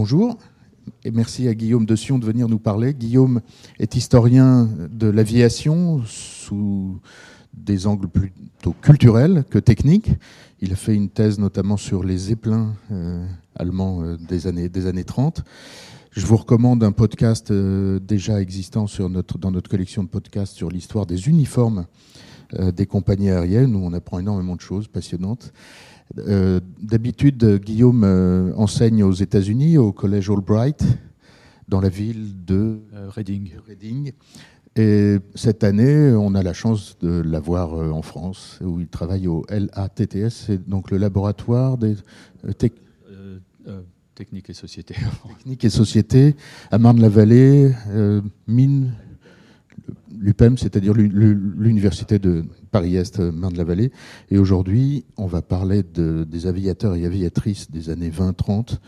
Bonjour et merci à Guillaume de Sion de venir nous parler. Guillaume est historien de l'aviation sous des angles plutôt culturels que techniques. Il a fait une thèse notamment sur les zeppelins euh, allemands euh, des, années, des années 30. Je vous recommande un podcast euh, déjà existant dans notre collection de podcasts sur l'histoire des uniformes des compagnies aériennes, où on apprend énormément de choses passionnantes. D'habitude, Guillaume enseigne aux États-Unis, au collège Albright, dans la ville de Reading. Reading. Et cette année, on a la chance de l'avoir euh, en France, où il travaille au LATTS, c'est donc le laboratoire des euh, euh, techniques et sociétés. techniques et sociétés à Marne-la-Vallée, mine, l'UPEM, c'est-à-dire l'université de Paris-Est, Marne-la-Vallée. Et aujourd'hui, on va parler de, des aviateurs et aviatrices des années 20-30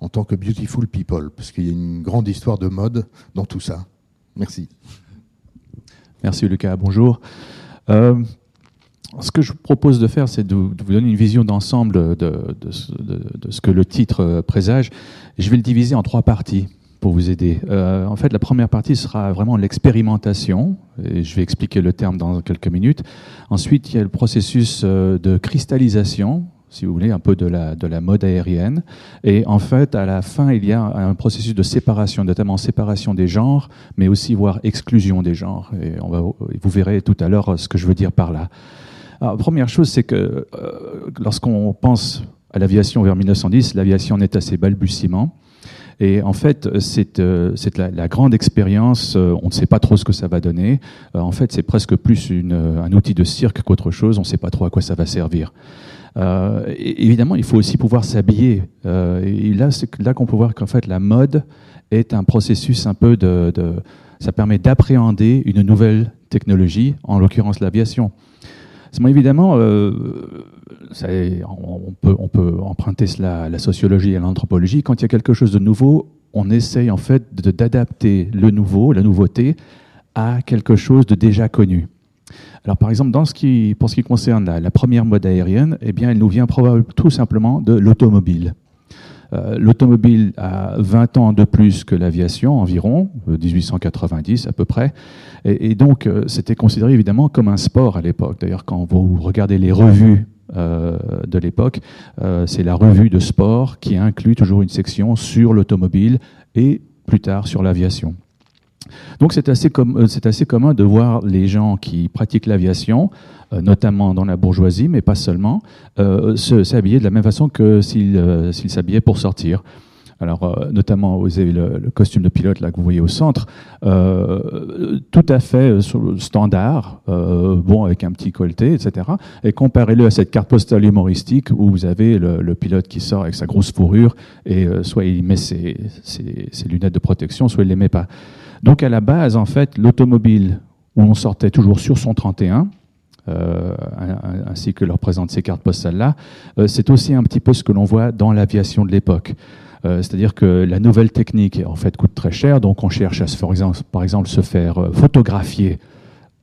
en tant que beautiful people, parce qu'il y a une grande histoire de mode dans tout ça. Merci. Merci Lucas, bonjour. Euh, ce que je propose de faire, c'est de, vous donner une vision d'ensemble de, ce que le titre euh, présage. Je vais le diviser en trois parties pour vous aider. Euh, en fait, la première partie sera vraiment l'expérimentation, et je vais expliquer le terme dans quelques minutes. Ensuite, il y a le processus de cristallisation, si vous voulez, un peu de la, de la mode aérienne. Et en fait, à la fin, il y a un processus de séparation, notamment séparation des genres, mais aussi voire exclusion des genres. Et on va, vous verrez tout à l'heure ce que je veux dire par là. Alors, première chose, c'est que euh, lorsqu'on pense à l'aviation vers 1910, l'aviation est assez balbutiement. Et en fait, c'est euh, la, grande expérience. Euh, on ne sait pas trop ce que ça va donner. en fait, c'est presque plus un outil de cirque qu'autre chose. On ne sait pas trop à quoi ça va servir. Euh, évidemment, il faut aussi pouvoir s'habiller. Euh, et là, c'est là qu'on peut voir qu'en fait, la mode est un processus un peu de ça permet d'appréhender une nouvelle technologie, en l'occurrence l'aviation. Évidemment, euh, on, peut, emprunter cela à la sociologie et à l'anthropologie. Quand il y a quelque chose de nouveau, on essaye en fait d'adapter le nouveau, la nouveauté, à quelque chose de déjà connu. Alors, par exemple, dans ce qui, pour ce qui concerne la, première mode aérienne, eh bien, elle nous vient probablement tout simplement de l'automobile. Euh, l'automobile a 20 ans de plus que l'aviation, environ, 1890 euh, à peu près. Et, donc, euh, c'était considéré évidemment comme un sport à l'époque. D'ailleurs, quand vous regardez les revues de l'époque, c'est la revue de sport qui inclut toujours une section sur l'automobile et plus tard sur l'aviation. Donc c'est assez, euh, assez, commun de voir les gens qui pratiquent l'aviation, notamment dans la bourgeoisie, mais pas seulement, euh, s'habiller de la même façon que s'ils s'habillaient pour sortir. Alors, notamment, vous avez le, costume de pilote là que vous voyez au centre, tout à fait standard, bon avec un petit colleté, etc. Et comparez-le à cette carte postale humoristique où vous avez le, pilote qui sort avec sa grosse fourrure et soit il met ses, ses, lunettes de protection, soit il les met pas. Donc à la base, en fait, l'automobile, où on sortait toujours sur son 31, euh, ainsi que leur présente ces cartes postales-là, euh, c'est aussi un petit peu ce que l'on voit dans l'aviation de l'époque. Euh, c'est-à-dire que la nouvelle technique, en fait, coûte très cher, donc on cherche à, se, par exemple, se faire photographier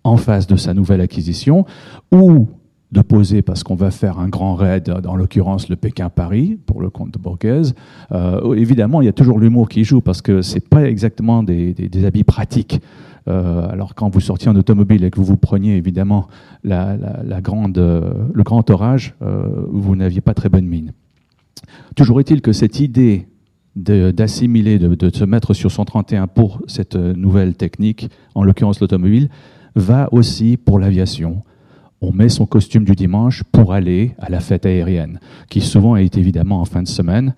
en face de sa nouvelle acquisition, ou de poser parce qu'on va faire un grand raid, dans l'occurrence le Pékin-Paris, pour le compte de Borghese. Euh, évidemment, il y a toujours l'humour qui joue parce que c'est pas exactement des, habits pratiques. Euh, alors quand vous sortiez en automobile et que vous vous preniez évidemment la, grande, le grand orage, euh, vous n'aviez pas très bonne mine. Toujours est-il que cette idée d'assimiler, de, de, se mettre sur son 31 pour cette nouvelle technique, en l'occurrence l'automobile, va aussi pour l'aviation on met son costume du dimanche pour aller à la fête aérienne, qui souvent est évidemment en fin de semaine.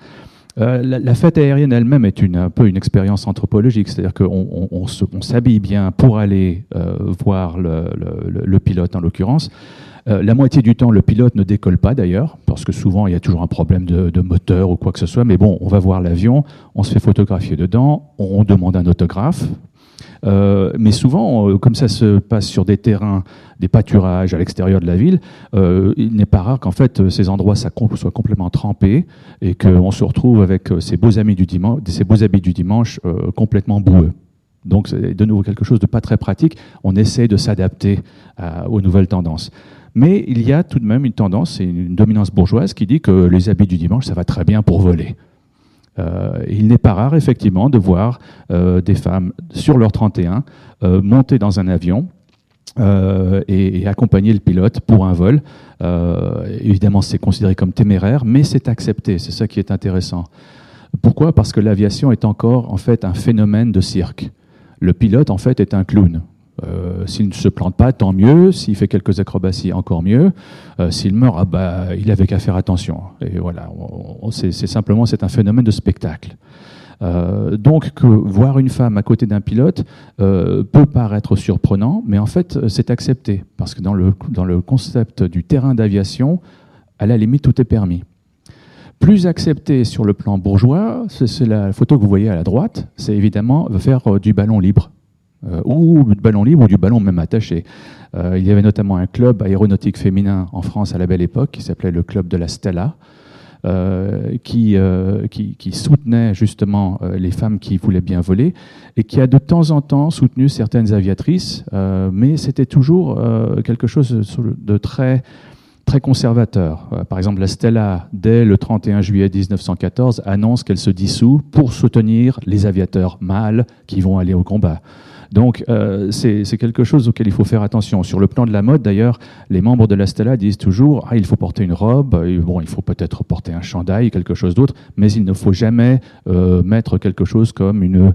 Euh, la, fête aérienne elle-même est une, un peu une expérience anthropologique, c'est-à-dire qu'on on, s'habille bien pour aller euh, voir le, pilote en l'occurrence. Euh, la moitié du temps, le pilote ne décolle pas d'ailleurs, parce que souvent il y a toujours un problème de, moteur ou quoi que ce soit. Mais bon, on va voir l'avion, on se fait photographier dedans, on demande un autographe, euh, mais souvent, euh, comme ça se passe sur des terrains, des pâturages à l'extérieur de la ville, euh, il n'est pas rare qu'en fait ces endroits soient complètement trempés et qu'on se retrouve avec ces beaux, habits du dimanche complètement boueux. Donc c'est de nouveau quelque chose de pas très pratique. On essaie de s'adapter aux nouvelles tendances. Mais il y a tout de même une tendance, c'est une dominance bourgeoise qui dit que les habits du dimanche, ça va très bien pour voler. Il n'est pas rare, effectivement, de voir des femmes sur leur 31 monter dans un avion et, accompagner le pilote pour un vol. évidemment, c'est considéré comme téméraire, mais c'est accepté. C'est ça qui est intéressant. Pourquoi? Parce que l'aviation est encore en fait un phénomène de cirque. Le pilote en fait est un clown. Euh, s'il ne se plante pas, tant mieux. S'il fait quelques acrobaties, encore mieux. Euh, s'il meurt, ah bah, il avait qu'à faire attention. Et voilà, c'est simplement c'est un phénomène de spectacle. Euh, donc, que voir une femme à côté d'un pilote peut paraître surprenant, mais en fait, c'est accepté parce que dans le dans le concept du terrain d'aviation, à la limite, tout est permis. Plus accepté sur le plan bourgeois, c'est la photo que vous voyez à la droite, c'est évidemment faire du ballon libre. Euh, ou du ballon libre ou du ballon même attaché. Euh, il y avait notamment un club aéronautique féminin en France à la belle époque qui s'appelait le club de la Stella, qui, qui, soutenait justement les femmes qui voulaient bien voler et qui a de temps en temps soutenu certaines aviatrices, mais c'était toujours quelque chose de très conservateur. Euh, par exemple, la Stella, dès le 31 juillet 1914, annonce qu'elle se dissout pour soutenir les aviateurs mâles qui vont aller au combat. Donc euh, c'est quelque chose auquel il faut faire attention. Sur le plan de la mode, d'ailleurs, les membres de la Stella disent toujours ah, il faut porter une robe, bon, il faut peut-être porter un chandail, quelque chose d'autre, mais il ne faut jamais euh, mettre quelque chose comme une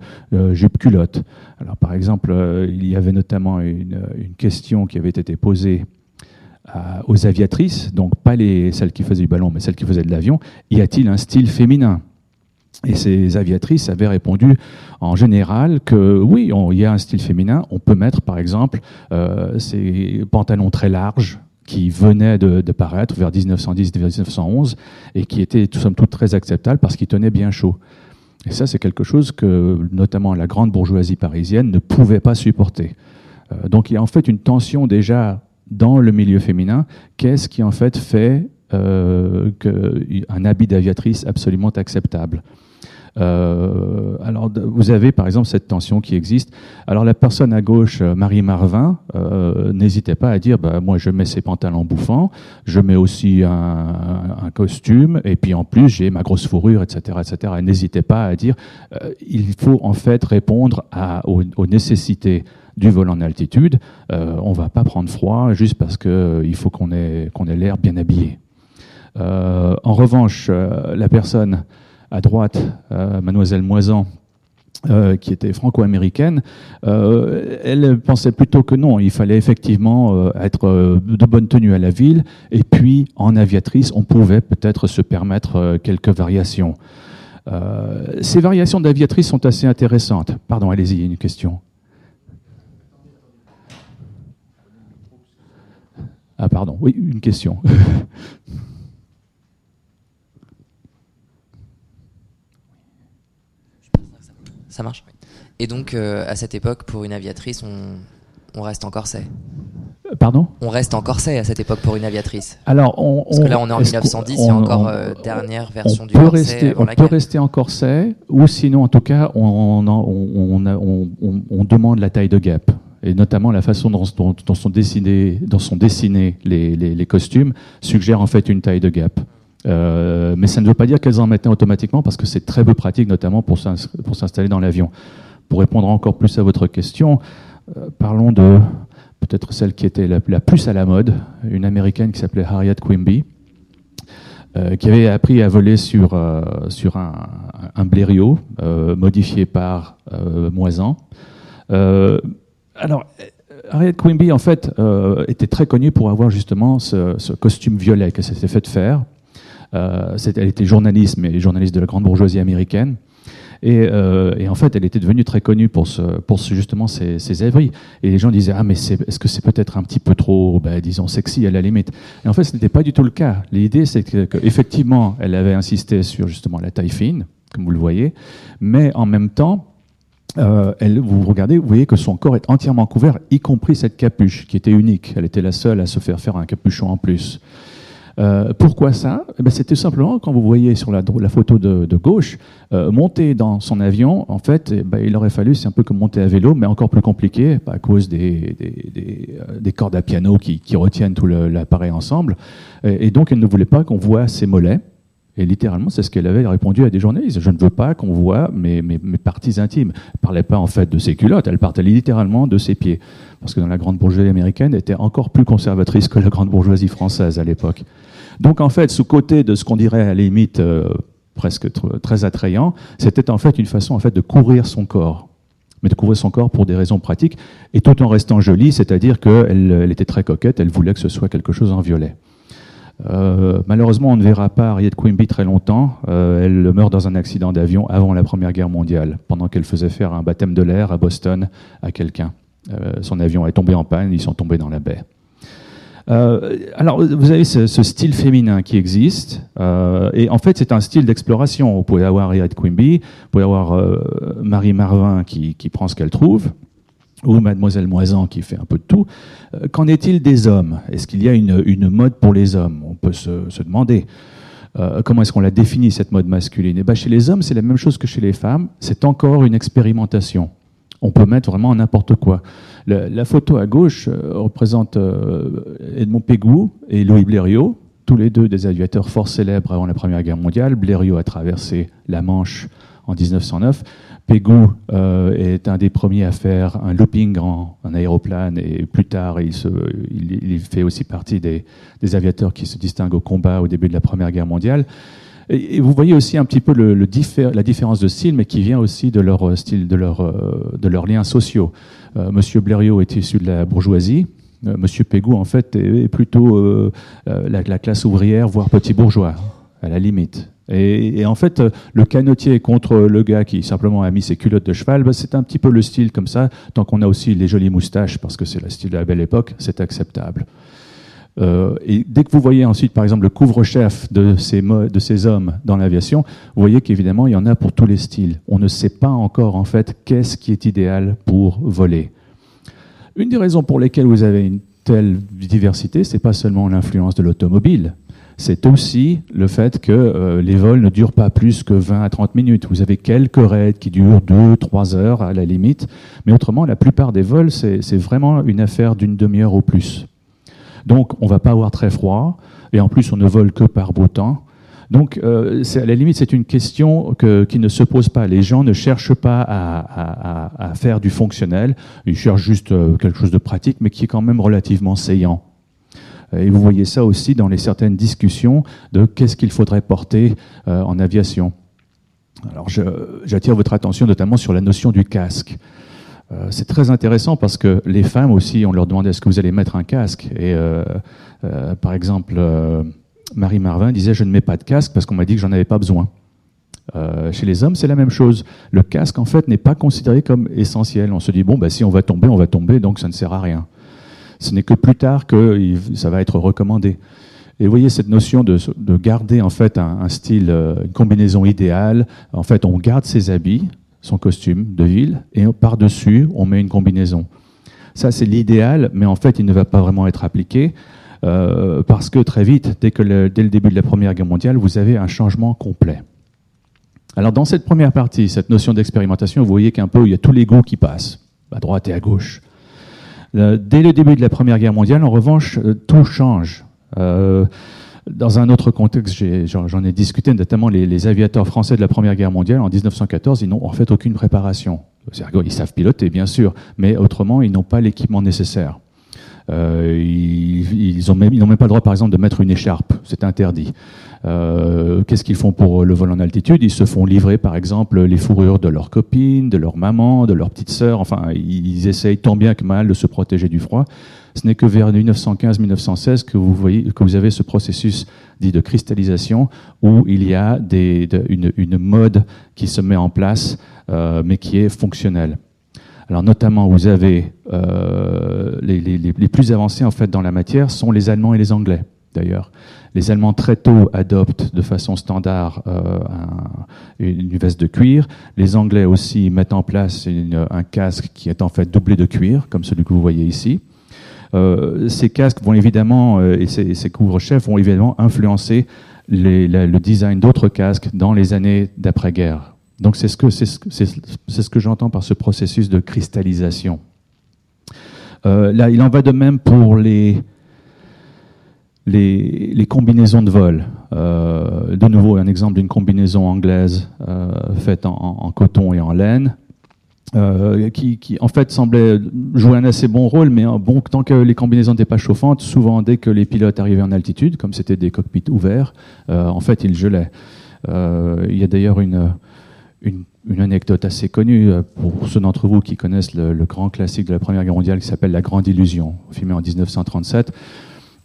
jupe culotte. Alors par exemple, il y avait notamment une, une question qui avait été posée aux aviatrices, donc pas les, celles qui faisaient du ballon, mais celles qui faisaient de l'avion, y a-t-il un style féminin? Et ces aviatrices avaient répondu en général que oui, il y a un style féminin. On peut mettre par exemple euh, ces pantalons très larges qui venaient de, paraître vers 1910-1911 et qui étaient tout somme toute très acceptables parce qu'ils tenaient bien chaud. Et ça, c'est quelque chose que notamment la grande bourgeoisie parisienne ne pouvait pas supporter. Euh, donc il y a en fait une tension déjà dans le milieu féminin, qu'est-ce qui en fait fait euh, un habit d'aviatrice absolument acceptable? Euh, alors, vous avez par exemple cette tension qui existe. Alors, la personne à gauche, euh, Marie Marvin, euh, n'hésitait pas à dire bah, Moi, je mets ces pantalons bouffants, je mets aussi un, costume, et puis en plus, j'ai ma grosse fourrure, etc. etc. Elle n'hésitait pas à dire Il faut en fait répondre aux nécessités du vol en altitude, euh, on va pas prendre froid juste parce qu'il euh, faut qu'on ait, l'air bien habillé. Euh, en revanche, la personne à droite, mademoiselle Moisan, qui était franco-américaine, elle pensait plutôt que non, il fallait effectivement être de bonne tenue à la ville, et puis en aviatrice, on pouvait peut-être se permettre quelques variations. ces variations d'aviatrice sont assez intéressantes. Pardon, allez-y, une question. Ah pardon, oui, une question. Ça marche. Et donc, euh, à cette époque, pour une aviatrice, on, reste en corset. Pardon? On reste en corset à cette époque pour une aviatrice. Alors, on, Parce que là, on est en 1910, il y a encore euh, dernière version du peut corset. Rester, on peut rester en corset, ou sinon, en tout cas, on, on demande la taille de guêpe et notamment la façon dont, sont, dessinés, sont dessinés les, costumes suggère en fait une taille de gap. Euh, mais ça ne veut pas dire qu'elles en mettaient automatiquement parce que c'est très peu pratique, notamment pour s'installer dans l'avion. Pour répondre encore plus à votre question, euh, parlons de peut-être celle qui était la, plus à la mode, une américaine qui s'appelait Harriet Quimby, euh, qui avait appris à voler sur, un, un blériot modifié par Moisan alors, Harriet Quimby, en fait, était très connue pour avoir justement ce, costume violet qu'elle s'était fait faire. Euh, elle était journaliste, mais journaliste de la grande bourgeoisie américaine. Euh, et, en fait, elle était devenue très connue pour, justement ses, ses Et les gens disaient, ah, mais est-ce que c'est peut-être un petit peu trop, ben, disons, sexy à la limite? Et en fait, ce n'était pas du tout le cas. L'idée, c'est qu'effectivement, elle avait insisté sur justement la taille fine, comme vous le voyez, mais en même temps, euh, vous regardez, vous voyez que son corps est entièrement couvert, y compris cette capuche qui était unique. Elle était la seule à se faire faire un capuchon en plus. Euh, pourquoi ça? Eh ben, C'était simplement, quand vous voyez sur la, la photo de, de gauche, euh, monter dans son avion, en fait, eh ben, il aurait fallu, c'est un peu comme monter à vélo, mais encore plus compliqué, à cause des, des, des, euh, des cordes à piano qui, qui retiennent tout l'appareil ensemble. Et, et, donc, elle ne voulait pas qu'on voit ses mollets. Et littéralement, c'est ce qu'elle avait répondu à des journalistes. Je ne veux pas qu'on voit mes, mes, parties intimes. Elle parlait pas en fait de ses culottes, elle parlait littéralement de ses pieds. Parce que dans la grande bourgeoisie américaine, elle était encore plus conservatrice que la grande bourgeoisie française à l'époque. Donc en fait, sous côté de ce qu'on dirait à la limite euh, presque très attrayant, c'était en fait une façon en fait de couvrir son corps mais de couvrir son corps pour des raisons pratiques, et tout en restant jolie, c'est-à-dire qu'elle elle était très coquette, elle voulait que ce soit quelque chose en violet. Euh, malheureusement, on ne verra pas Harriet Quimby très longtemps. Euh, elle meurt dans un accident d'avion avant la Première Guerre mondiale, pendant qu'elle faisait faire un baptême de l'air à Boston à quelqu'un. Euh, son avion est tombé en panne, ils sont tombés dans la baie. alors, vous avez ce, style féminin qui existe, et en fait, c'est un style d'exploration. Vous pouvez avoir Harriet Quimby, vous pouvez avoir Marie Marvin qui, qui prend ce qu'elle trouve, ou Mademoiselle Moisan qui fait un peu de tout. Euh, qu'en est-il des hommes? Est-ce qu'il y a une, mode pour les hommes? On peut se, demander. Euh, comment est-ce qu'on la définit, cette mode masculine? Et eh ben, Chez les hommes, c'est la même chose que chez les femmes. C'est encore une expérimentation. On peut mettre vraiment n'importe quoi. La, photo à gauche euh, représente Edmond Pégou et Louis Blériot, tous les deux des aviateurs fort célèbres avant la Première Guerre mondiale. Blériot a traversé la Manche en 1909. Pégou euh, est un des premiers à faire un looping en, aéroplane et plus tard, il, fait aussi partie des, aviateurs qui se distinguent au combat au début de la Première Guerre mondiale. Et, vous voyez aussi un petit peu la différence de style, mais qui vient aussi de leur style, de, leur, euh, de leurs liens sociaux. Euh, Monsieur Blériot est issu de la bourgeoisie. Monsieur Pégou, en fait, est plutôt la classe ouvrière, voire petit bourgeois, à la limite. Et, en fait, le canotier contre le gars qui simplement a mis ses culottes de cheval, bah, c'est un petit peu le style comme ça. Tant qu'on a aussi les jolies moustaches, parce que c'est le style de la belle époque, c'est acceptable. Euh, et dès que vous voyez ensuite, par exemple, le couvre-chef de ces, de ces hommes dans l'aviation, vous voyez qu'évidemment, il y en a pour tous les styles. On ne sait pas encore, en fait, qu'est-ce qui est idéal pour voler. Une des raisons pour lesquelles vous avez une telle diversité, c'est pas seulement l'influence de l'automobile, c'est aussi le fait que euh, les vols ne durent pas plus que 20 à 30 minutes. Vous avez quelques raids qui durent 2-3 heures à la limite, mais autrement, la plupart des vols, c'est vraiment une affaire d'une demi-heure au plus. Donc, on ne va pas avoir très froid, et en plus, on ne vole que par beau temps. Donc, euh, à la limite, c'est une question qui ne se pose pas. Les gens ne cherchent pas à, à faire du fonctionnel, ils cherchent juste euh, quelque chose de pratique, mais qui est quand même relativement saillant. Et vous voyez ça aussi dans les certaines discussions de qu'est-ce qu'il faudrait porter euh, en aviation. Alors j'attire votre attention notamment sur la notion du casque. Euh, c'est très intéressant parce que les femmes aussi, on leur demandait est-ce que vous allez mettre un casque? Et euh, par exemple, Marie Marvin disait je ne mets pas de casque parce qu'on m'a dit que j'en avais pas besoin. chez les hommes, c'est la même chose. Le casque, en fait, n'est pas considéré comme essentiel. On se dit, bon, bah, si on va tomber, on va tomber, donc ça ne sert à rien. Ce n'est que plus tard que ça va être recommandé. Et vous voyez cette notion de, garder en fait un, style, euh, une combinaison idéale. En fait, on garde ses habits, son costume de ville, et par-dessus, on met une combinaison. Ça, c'est l'idéal, mais en fait, il ne va pas vraiment être appliqué. Euh, parce que très vite, dès, le, dès le début de la Première Guerre mondiale, vous avez un changement complet. Alors dans cette première partie, cette notion d'expérimentation, vous voyez qu'un peu, il y a tous les goûts qui passent, à droite et à gauche. Euh, dès le début de la Première Guerre mondiale, en revanche, euh, tout change. Euh, dans un autre contexte, j'en ai, discuté, notamment les, aviateurs français de la Première Guerre mondiale, en 1914, ils n'ont en fait aucune préparation. Ils savent piloter, bien sûr, mais autrement, ils n'ont pas l'équipement nécessaire. Ils n'ont même, pas le droit, par exemple, de mettre une écharpe. C'est interdit. Euh, qu'est-ce qu'ils font pour le vol en altitude? Ils se font livrer, par exemple, les fourrures de leurs copines, de leur maman, de leurs petites sœurs. Enfin, ils essayent tant bien que mal de se protéger du froid. Ce n'est que vers 1915-1916 que vous avez ce processus dit de cristallisation où il y a une, mode qui se met en place, euh, mais qui est fonctionnelle. Alors notamment, vous avez euh, les, plus avancés en fait dans la matière sont les Allemands et les Anglais d'ailleurs. Les Allemands très tôt adoptent de façon standard euh, une veste de cuir. Les Anglais aussi mettent en place un casque qui est en fait doublé de cuir, comme celui que vous voyez ici. Euh, ces casques vont évidemment, et ces, couvre-chefs vont évidemment influencer le design d'autres casques dans les années d'après-guerre. Donc c'est ce que, ce, que j'entends par ce processus de cristallisation. là, il en va de même pour les, les, combinaisons de vol. de nouveau, un exemple d'une combinaison anglaise faite en, coton et en laine. qui, en fait semblait jouer un assez bon rôle, mais bon, tant que les combinaisons n'étaient pas chauffantes, souvent dès que les pilotes arrivaient en altitude, comme c'était des cockpits ouverts, en fait ils gelaient. il y a d'ailleurs une, une anecdote assez connue euh, pour ceux d'entre vous qui connaissent le, grand classique de la Première Guerre mondiale qui s'appelle La Grande Illusion, filmé en 1937.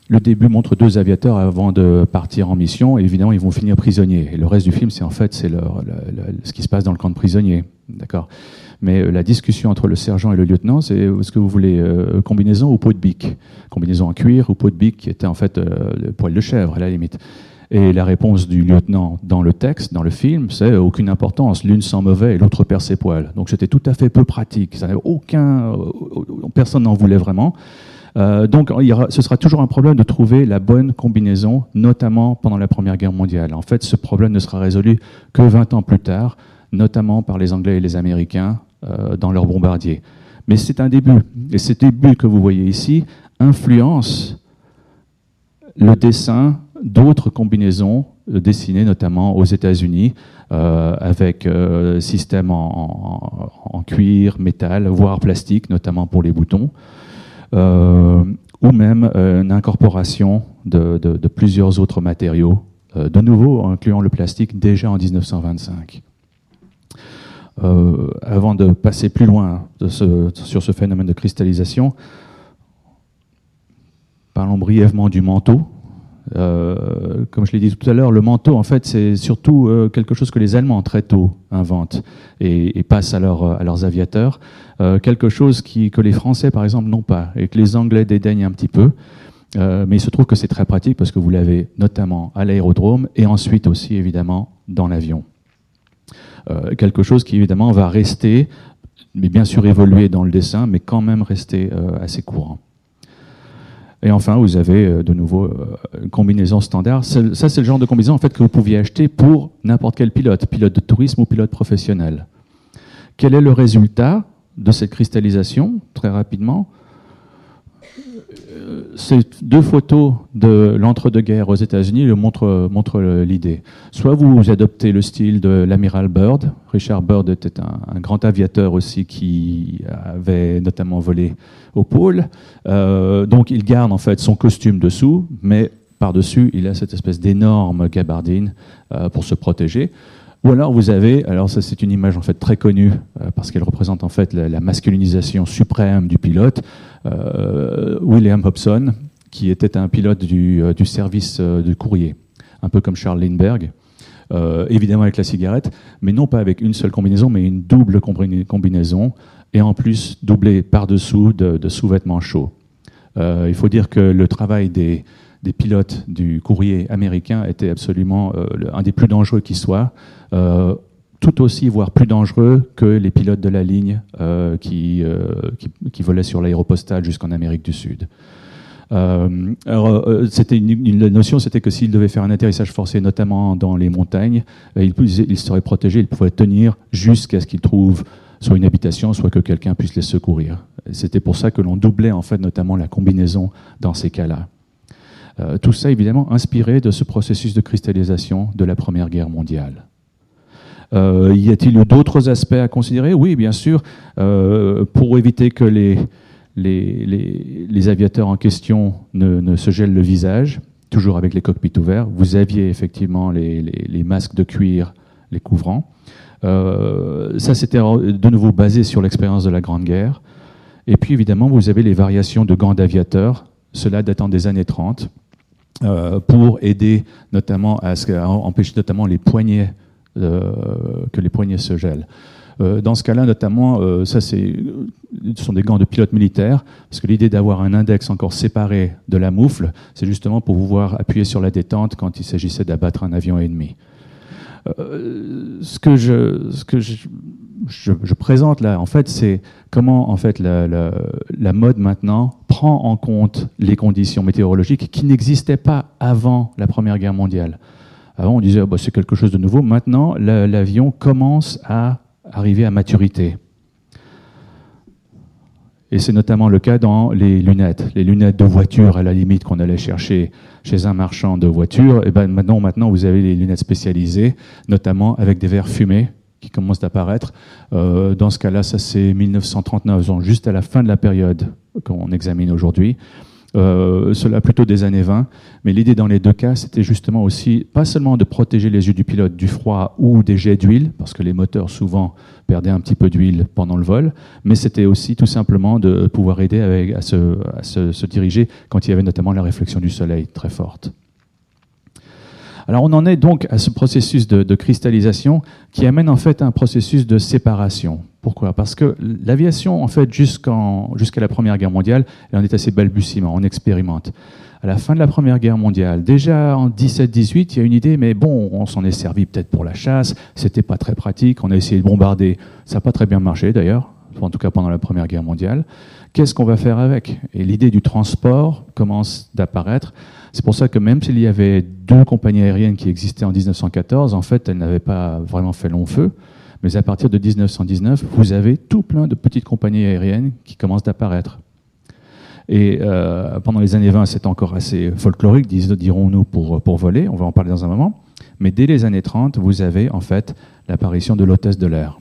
Le début montre deux aviateurs avant de partir en mission, et évidemment ils vont finir prisonniers. Et le reste du film, c'est en fait ce qui se passe dans le camp de prisonniers, d'accord? Mais euh, la discussion entre le sergent et le lieutenant, c'est est-ce que vous voulez euh, combinaison ou peau de bique? Combinaison en cuir ou peau de bique, qui était en fait le poil de chèvre à la limite. Et la réponse du lieutenant dans le texte, dans le film, c'est aucune importance. L'une sent mauvais et l'autre perd ses poils. Donc c'était tout à fait peu pratique. Aucun, euh, personne n'en voulait vraiment. Euh, donc ce sera toujours un problème de trouver la bonne combinaison, notamment pendant la Première Guerre mondiale. En fait, ce problème ne sera résolu que 20 ans plus tard, notamment par les Anglais et les Américains euh, dans leurs bombardiers. Mais c'est un début. Et ce début que vous voyez ici influence le dessin d'autres combinaisons euh, dessinées notamment aux États-Unis euh, avec euh, système en, cuir, métal, voire plastique, notamment pour les boutons, ou même une incorporation de, plusieurs autres matériaux, de nouveau incluant le plastique déjà en 1925. avant de passer plus loin sur ce phénomène de cristallisation, parlons brièvement du manteau. Euh, comme je l'ai dit tout à l'heure, le manteau, en fait, c'est surtout euh, quelque chose que les Allemands très tôt inventent et, passent à, leurs aviateurs. Euh, quelque chose que les Français, par exemple, n'ont pas et que les Anglais dédaignent un petit peu. mais il se trouve que c'est très pratique parce que vous l'avez notamment à l'aérodrome et ensuite aussi, évidemment, dans l'avion. quelque chose qui, évidemment, va rester, mais bien sûr évoluer dans le dessin, mais quand même rester assez courant. Et enfin, vous avez euh, de nouveau euh, une combinaison standard. Ça, c'est le genre de combinaison que vous pouviez acheter pour n'importe quel pilote, pilote de tourisme ou pilote professionnel. Quel est le résultat de cette cristallisation Très rapidement, ces deux photos de l'entre-deux-guerres aux États-Unis montrent, l'idée. Soit vous adoptez le style de l'amiral Byrd. Richard Byrd était un, grand aviateur aussi qui avait notamment volé au pôle. Euh, donc il garde en fait son costume dessous, mais par-dessus, il a cette espèce d'énorme gabardine euh, pour se protéger. Ou alors vous avez, alors ça c'est une image en fait très connue euh, parce qu'elle représente en fait la, masculinisation suprême du pilote, euh, William Hobson, qui était un pilote du, euh, service de courrier, un peu comme Charles Lindbergh. évidemment avec la cigarette, mais non pas avec une seule combinaison, mais une double combinaison, et en plus doublée par-dessous de sous-vêtements chauds. il faut dire que le travail des, des pilotes du courrier américain était absolument un des plus dangereux qui soit, tout aussi, voire plus dangereux que les pilotes de la ligne euh, qui, qui, volaient sur l'aéropostale jusqu'en Amérique du Sud. alors, c'était une, la notion, c'était que s'il devait faire un atterrissage forcé, notamment dans les montagnes, il, il, serait protégé, il pouvait tenir jusqu'à ce qu'il trouve soit une habitation, soit que quelqu'un puisse les secourir. C'était pour ça que l'on doublait en fait notamment la combinaison dans ces cas-là. Euh, tout ça évidemment inspiré de ce processus de cristallisation de la Première Guerre mondiale. Euh, y a-t-il d'autres aspects à considérer? Oui, bien sûr. Euh, pour éviter que les, les, aviateurs en question ne, se gèlent le visage, toujours avec les cockpits ouverts, vous aviez effectivement les, masques de cuir les couvrant. ça, c'était de nouveau basé sur l'expérience de la Grande Guerre. Et puis, évidemment, vous avez les variations de gants d'aviateurs, cela datant des années 30. Euh, pour aider notamment à, empêcher notamment les poignets euh, que les poignets se gèlent. Euh, dans ce cas-là, notamment, ça c'est, ce sont des gants de pilote militaire, parce que l'idée d'avoir un index encore séparé de la moufle, c'est justement pour pouvoir appuyer sur la détente quand il s'agissait d'abattre un avion ennemi. ce que je, présente là, en fait, c'est comment en fait la, mode maintenant prend en compte les conditions météorologiques qui n'existaient pas avant la Première Guerre mondiale. Avant, on disait oh, c'est quelque chose de nouveau. Maintenant, l'avion commence à arriver à maturité. Et c'est notamment le cas dans les lunettes, les lunettes de voiture à la limite qu'on allait chercher chez un marchand de voitures. Et ben maintenant, maintenant, vous avez les lunettes spécialisées, notamment avec des verres fumés qui commencent d'apparaître. Euh, dans ce cas-là, ça c'est 1939, donc juste à la fin de la période qu'on examine aujourd'hui. Euh, cela plutôt des années 20. Mais l'idée dans les deux cas, c'était justement aussi, pas seulement de protéger les yeux du pilote du froid ou des jets d'huile, parce que les moteurs souvent perdaient un petit peu d'huile pendant le vol, mais c'était aussi tout simplement de pouvoir aider à, se, à diriger quand il y avait notamment la réflexion du soleil très forte. Alors on en est donc à ce processus de, cristallisation qui amène en fait un processus de séparation. Pourquoi? Parce que l'aviation, en fait, jusqu'à la Première Guerre mondiale, elle en est assez balbutiement, on expérimente. À la fin de la Première Guerre mondiale, déjà en 17-18, il y a une idée, mais bon, on s'en est servi peut-être pour la chasse, c'était pas très pratique, on a essayé de bombarder, ça n'a pas très bien marché d'ailleurs, en tout cas pendant la Première Guerre mondiale. Qu'est-ce qu'on va faire avec? Et l'idée du transport commence d'apparaître. C'est pour ça que même s'il y avait deux compagnies aériennes qui existaient en 1914, en fait, elles n'avaient pas vraiment fait long feu. Mais à partir de 1919, vous avez tout plein de petites compagnies aériennes qui commencent d'apparaître. Et euh, pendant les années 20, c'est encore assez folklorique, dirons-nous, pour, pour voler. On va en parler dans un moment. Mais dès les années 30, vous avez en fait l'apparition de l'hôtesse de l'air.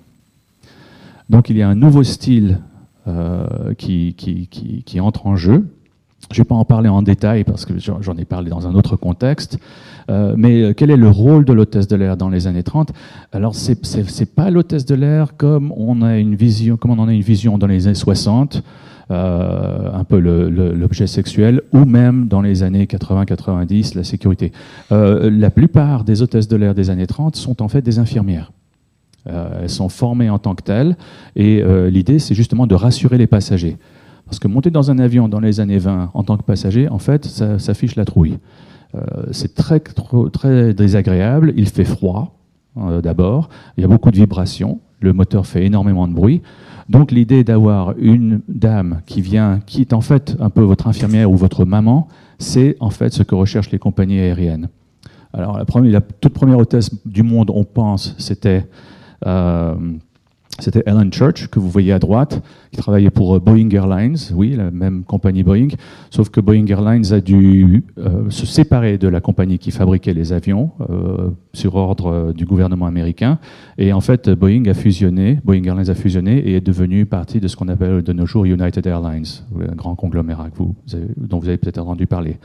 Donc il y a un nouveau style euh, qui, qui, qui, qui, entre en jeu, je ne vais pas en parler en détail parce que j'en ai parlé dans un autre contexte. Euh, mais euh, quel est le rôle de l'hôtesse de l'air dans les années 30 Alors, ce n'est pas l'hôtesse de l'air comme on, a une vision, comme on en a une vision dans les années 60, euh, un peu l'objet sexuel, ou même dans les années 80-90, la sécurité. La plupart des hôtesses de l'air des années 30 sont en fait des infirmières. Elles sont formées en tant que telles, et l'idée, c'est justement de rassurer les passagers. Parce que monter dans un avion dans les années 20 en tant que passager, en fait, ça, ça fiche la trouille. Euh, c'est très, très désagréable, il fait froid euh, d'abord, il y a beaucoup de vibrations, le moteur fait énormément de bruit. Donc l'idée d'avoir une dame qui vient, qui est en fait un peu votre infirmière ou votre maman, c'est en fait ce que recherchent les compagnies aériennes. Alors la, toute première hôtesse du monde, on pense, c'était euh, c'était Ellen Church, que vous voyez à droite, qui travaillait pour euh, Boeing Airlines, oui, la même compagnie Boeing, sauf que Boeing Airlines a dû euh, se séparer de la compagnie qui fabriquait les avions euh, sur ordre du gouvernement américain. Et en fait, Boeing a fusionné, Boeing Airlines a fusionné et est devenu partie de ce qu'on appelle de nos jours United Airlines, un grand conglomérat vous, dont vous avez peut-être entendu parler.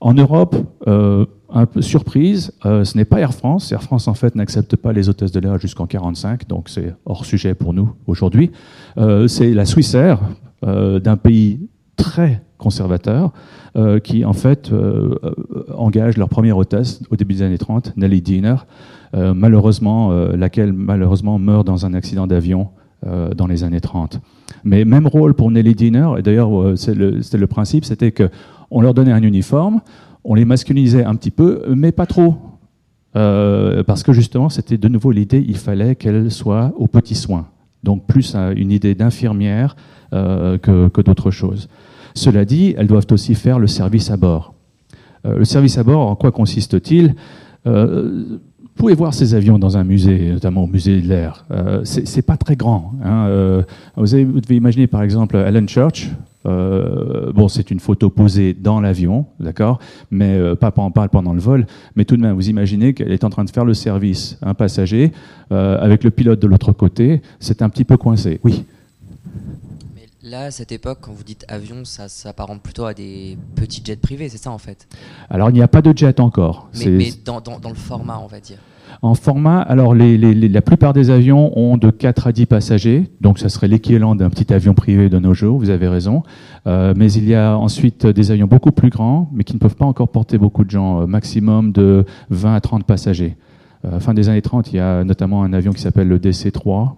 En Europe, euh, un peu surprise, euh, ce n'est pas Air France. Air France, en fait, n'accepte pas les hôtesses de l'air jusqu'en 45, donc c'est hors sujet pour nous aujourd'hui. Euh, c'est la Swissair, d'un pays très conservateur, qui, en fait, engage leur première hôtesse au début des années 30, Nelly Diener, malheureusement, laquelle, malheureusement, meurt dans un accident d'avion dans les années 30. Mais même rôle pour Nelly Diener, et d'ailleurs, c'était le principe, c'était que on leur donnait un uniforme, on les masculinisait un petit peu, mais pas trop. Euh, parce que justement, c'était de nouveau l'idée, il fallait qu'elles soient aux petits soins. Donc plus une idée d'infirmière euh, que, d'autres choses. Cela dit, elles doivent aussi faire le service à bord. Euh, le service à bord, en quoi consiste-t-il? Vous pouvez voir ces avions dans un musée, notamment au musée de l'air. c'est pas très grand. Hein. Vous, devez imaginer par exemple Alan Church, euh, bon, c'est une photo posée dans l'avion, d'accord, mais euh, pas en parle pendant le vol. Mais tout de même, vous imaginez qu'elle est en train de faire le service un passager euh, avec le pilote de l'autre côté. C'est un petit peu coincé. Oui. Mais là, à cette époque, quand vous dites avion, ça s'apparente plutôt à des petits jets privés, c'est ça en fait? Alors, il n'y a pas de jet encore. Mais, dans, dans le format, on va dire. En format, alors la plupart des avions ont de 4 à 10 passagers, donc ça serait l'équivalent d'un petit avion privé de nos jours, vous avez raison. Euh, mais il y a ensuite des avions beaucoup plus grands, mais qui ne peuvent pas encore porter beaucoup de gens, euh, maximum de 20 à 30 passagers. Euh, fin des années 30, il y a notamment un avion qui s'appelle le DC-3,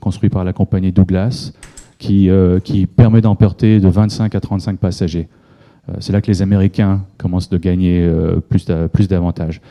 construit par la compagnie Douglas, qui, qui permet d'emporter de 25 à 35 passagers. C'est là que les Américains commencent de gagner plus d'avantages.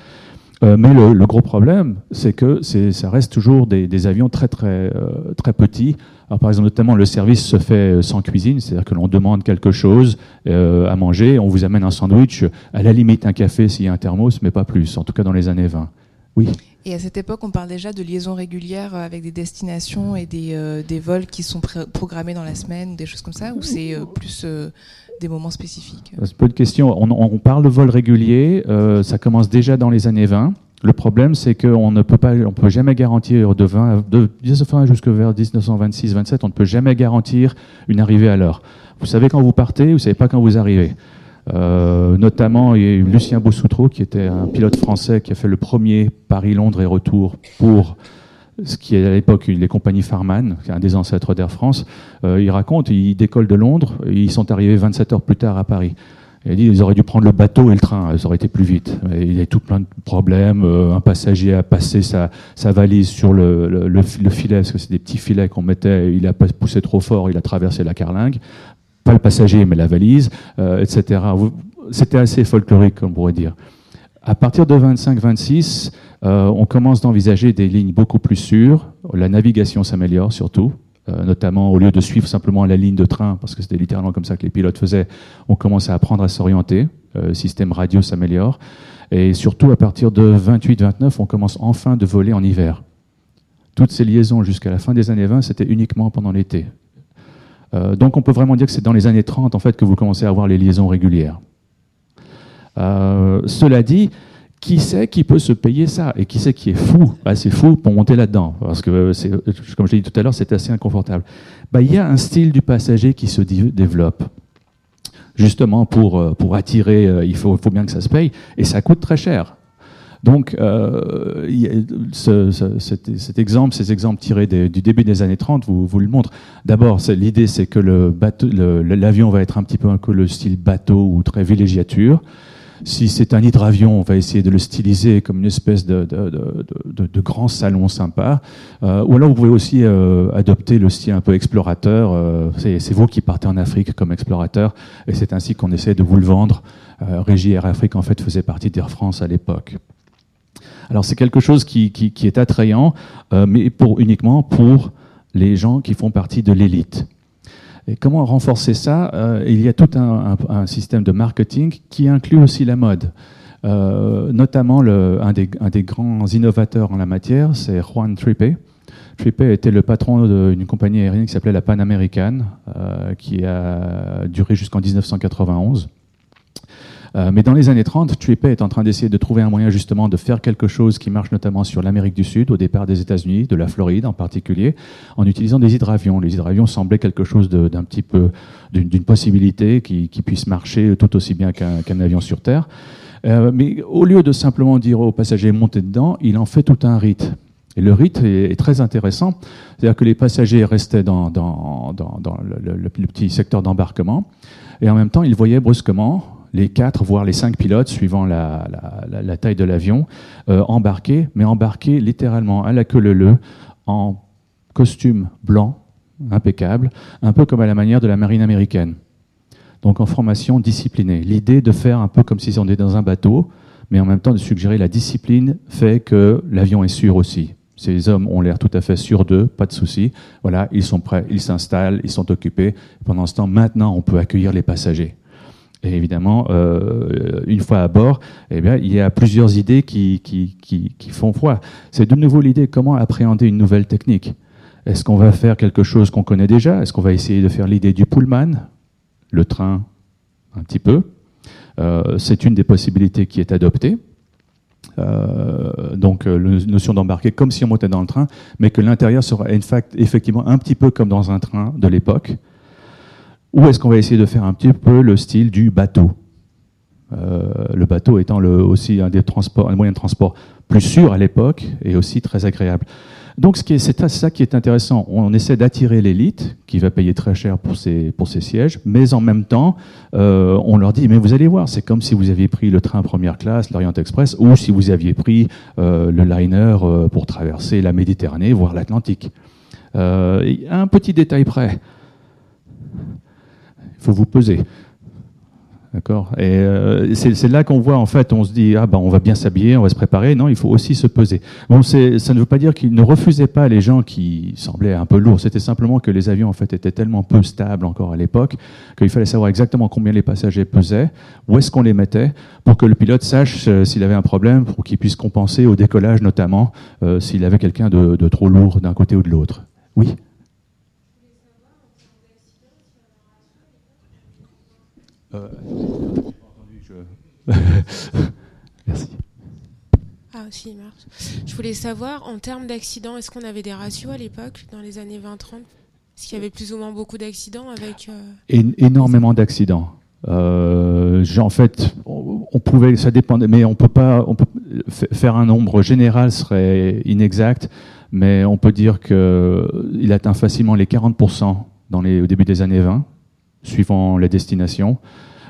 Euh, mais le, gros problème, c'est que ça reste toujours des, avions très très euh, très petits. par exemple, notamment le service se fait sans cuisine, c'est-à-dire que l'on demande quelque chose euh, à manger, on vous amène un sandwich, à la limite un café s'il y a un thermos, mais pas plus. En tout cas dans les années 20. Oui. Et à cette époque, on parle déjà de liaisons régulières avec des destinations et des, des vols qui sont programmés dans la semaine des choses comme ça, ou c'est plus des moments spécifiques peu de questions. On, parle de vols réguliers, ça commence déjà dans les années 20. Le problème, c'est qu'on ne peut pas, on peut jamais garantir de 20, de 1920 jusqu'à vers 1926-27, on ne peut jamais garantir une arrivée à l'heure. Vous savez quand vous partez, vous savez pas quand vous arrivez. Euh, notamment, il y a eu Lucien Bossoutreau, qui était un pilote français qui a fait le premier Paris-Londres et retour pour ce qui est à l'époque les compagnies Farman, qui est un des ancêtres d'Air France. Euh, il raconte, il décolle de Londres, ils sont arrivés 27 heures plus tard à Paris. Il dit ils auraient dû prendre le bateau et le train, ça aurait été plus vite. il y a tout plein de problèmes. Euh, un passager a passé sa, valise sur le, filet, parce que c'est des petits filets qu'on mettait, il a poussé trop fort, il a traversé la carlingue. Pas le passager, mais la valise, euh, etc. C'était assez folklorique, on pourrait dire. À partir de 25-26, euh, on commence d'envisager des lignes beaucoup plus sûres. La navigation s'améliore surtout. Euh, notamment au lieu de suivre simplement la ligne de train, parce que c'était littéralement comme ça que les pilotes faisaient, on commence à apprendre à s'orienter, euh, le système radio s'améliore, et surtout à partir de 28-29, on commence enfin de voler en hiver. Toutes ces liaisons jusqu'à la fin des années 20, c'était uniquement pendant l'été. Donc on peut vraiment dire que c'est dans les années 30 en fait que vous commencez à avoir les liaisons régulières. Cela dit, qui sait qui peut se payer ça et qui sait qui est fou? Bah, C'est fou pour monter là-dedans parce que, comme je l'ai dit tout à l'heure, c'est assez inconfortable. Bah, il y a un style du passager qui se développe. Justement, pour, euh, pour attirer, euh, il faut, bien que ça se paye et ça coûte très cher. Donc, euh, ce, cet, exemple, ces exemples tirés du début des années 30 vous, vous le montrent. D'abord, l'idée, c'est que l'avion va être un petit peu un peu le style bateau ou très villégiature. Si c'est un hydravion, on va essayer de le styliser comme une espèce de, de, de, grand salon sympa. Euh, ou alors vous pouvez aussi euh, adopter le style un peu explorateur. Euh, c'est vous qui partez en Afrique comme explorateur, et c'est ainsi qu'on essaie de vous le vendre. Régie Air Afrique en fait faisait partie d'Air France à l'époque. Alors c'est quelque chose qui, qui, qui est attrayant, mais pour uniquement pour les gens qui font partie de l'élite. Et comment renforcer ça euh, Il y a tout un, système de marketing qui inclut aussi la mode. Euh, notamment, un, des, grands innovateurs en la matière, c'est Juan Trippe. Trippe était le patron d'une compagnie aérienne qui s'appelait la Pan American, euh, qui a duré jusqu'en 1991. Euh, mais dans les années 30, Trippey est en train d'essayer de trouver un moyen justement de faire quelque chose qui marche notamment sur l'Amérique du Sud, au départ des États-Unis, de la Floride en particulier, en utilisant des hydravions. Les hydravions semblaient quelque chose d'un petit peu, d'une possibilité qui, puisse marcher tout aussi bien qu'un avion sur Terre. Euh, mais au lieu de simplement dire aux passagers montez dedans, il en fait tout un rite. Et le rite est, très intéressant. C'est-à-dire que les passagers restaient dans, le, petit secteur d'embarquement, et en même temps, ils voyaient brusquement, les quatre, voire les cinq pilotes, suivant la, taille de l'avion, euh, embarqués, mais embarqués littéralement à la queue leu en costume blanc, impeccable, un peu comme à la manière de la marine américaine. Donc en formation disciplinée. L'idée de faire un peu comme si on était dans un bateau, mais en même temps de suggérer la discipline fait que l'avion est sûr aussi. Ces hommes ont l'air tout à fait sûrs d'eux, pas de souci. Voilà, ils sont prêts, ils s'installent, ils sont occupés. Pendant ce temps, maintenant, on peut accueillir les passagers. Et évidemment, euh, une fois à bord, eh bien, il y a plusieurs idées qui, font foi. C'est de nouveau l'idée comment appréhender une nouvelle technique? Est-ce qu'on va faire quelque chose qu'on connaît déjà? Est-ce qu'on va essayer de faire l'idée du pullman, le train, un petit peu euh, C'est une des possibilités qui est adoptée. Euh, donc, la notion d'embarquer comme si on montait dans le train, mais que l'intérieur sera effectivement un petit peu comme dans un train de l'époque. Ou est-ce qu'on va essayer de faire un petit peu le style du bateau? Euh, Le bateau étant aussi un moyen de transport plus sûr à l'époque et aussi très agréable. Donc c'est ça qui est intéressant. On essaie d'attirer l'élite qui va payer très cher pour ses, sièges, mais en même temps, euh, on leur dit, mais vous allez voir, c'est comme si vous aviez pris le train première classe, l'Orient Express, ou si vous aviez pris euh, le liner pour traverser la Méditerranée, voire l'Atlantique. Un petit détail près, faut vous peser. D'accord? Et euh, c'est là qu'on voit, en fait, on se dit, ah ben on va bien s'habiller, on va se préparer. Non, il faut aussi se peser. Bon, ça ne veut pas dire qu'ils ne refusaient pas les gens qui semblaient un peu lourds. C'était simplement que les avions, en fait, étaient tellement peu stables encore à l'époque qu'il fallait savoir exactement combien les passagers pesaient, où est-ce qu'on les mettait, pour que le pilote sache euh, s'il avait un problème, pour qu'il puisse compenser au décollage notamment, euh, s'il avait quelqu'un de, de trop lourd d'un côté ou de l'autre. Oui? Euh, Merci. Ah, aussi, Je voulais savoir, en termes d'accidents, est-ce qu'on avait des ratios à l'époque, dans les années 20-30 Est-ce qu'il y avait plus ou moins beaucoup d'accidents avec euh, Énormément d'accidents. Euh, en fait, on, pouvait, ça dépendait, mais on peut pas, on peut faire un nombre général serait inexact, mais on peut dire que il atteint facilement les 40% dans les, au début des années 20, suivant la destination.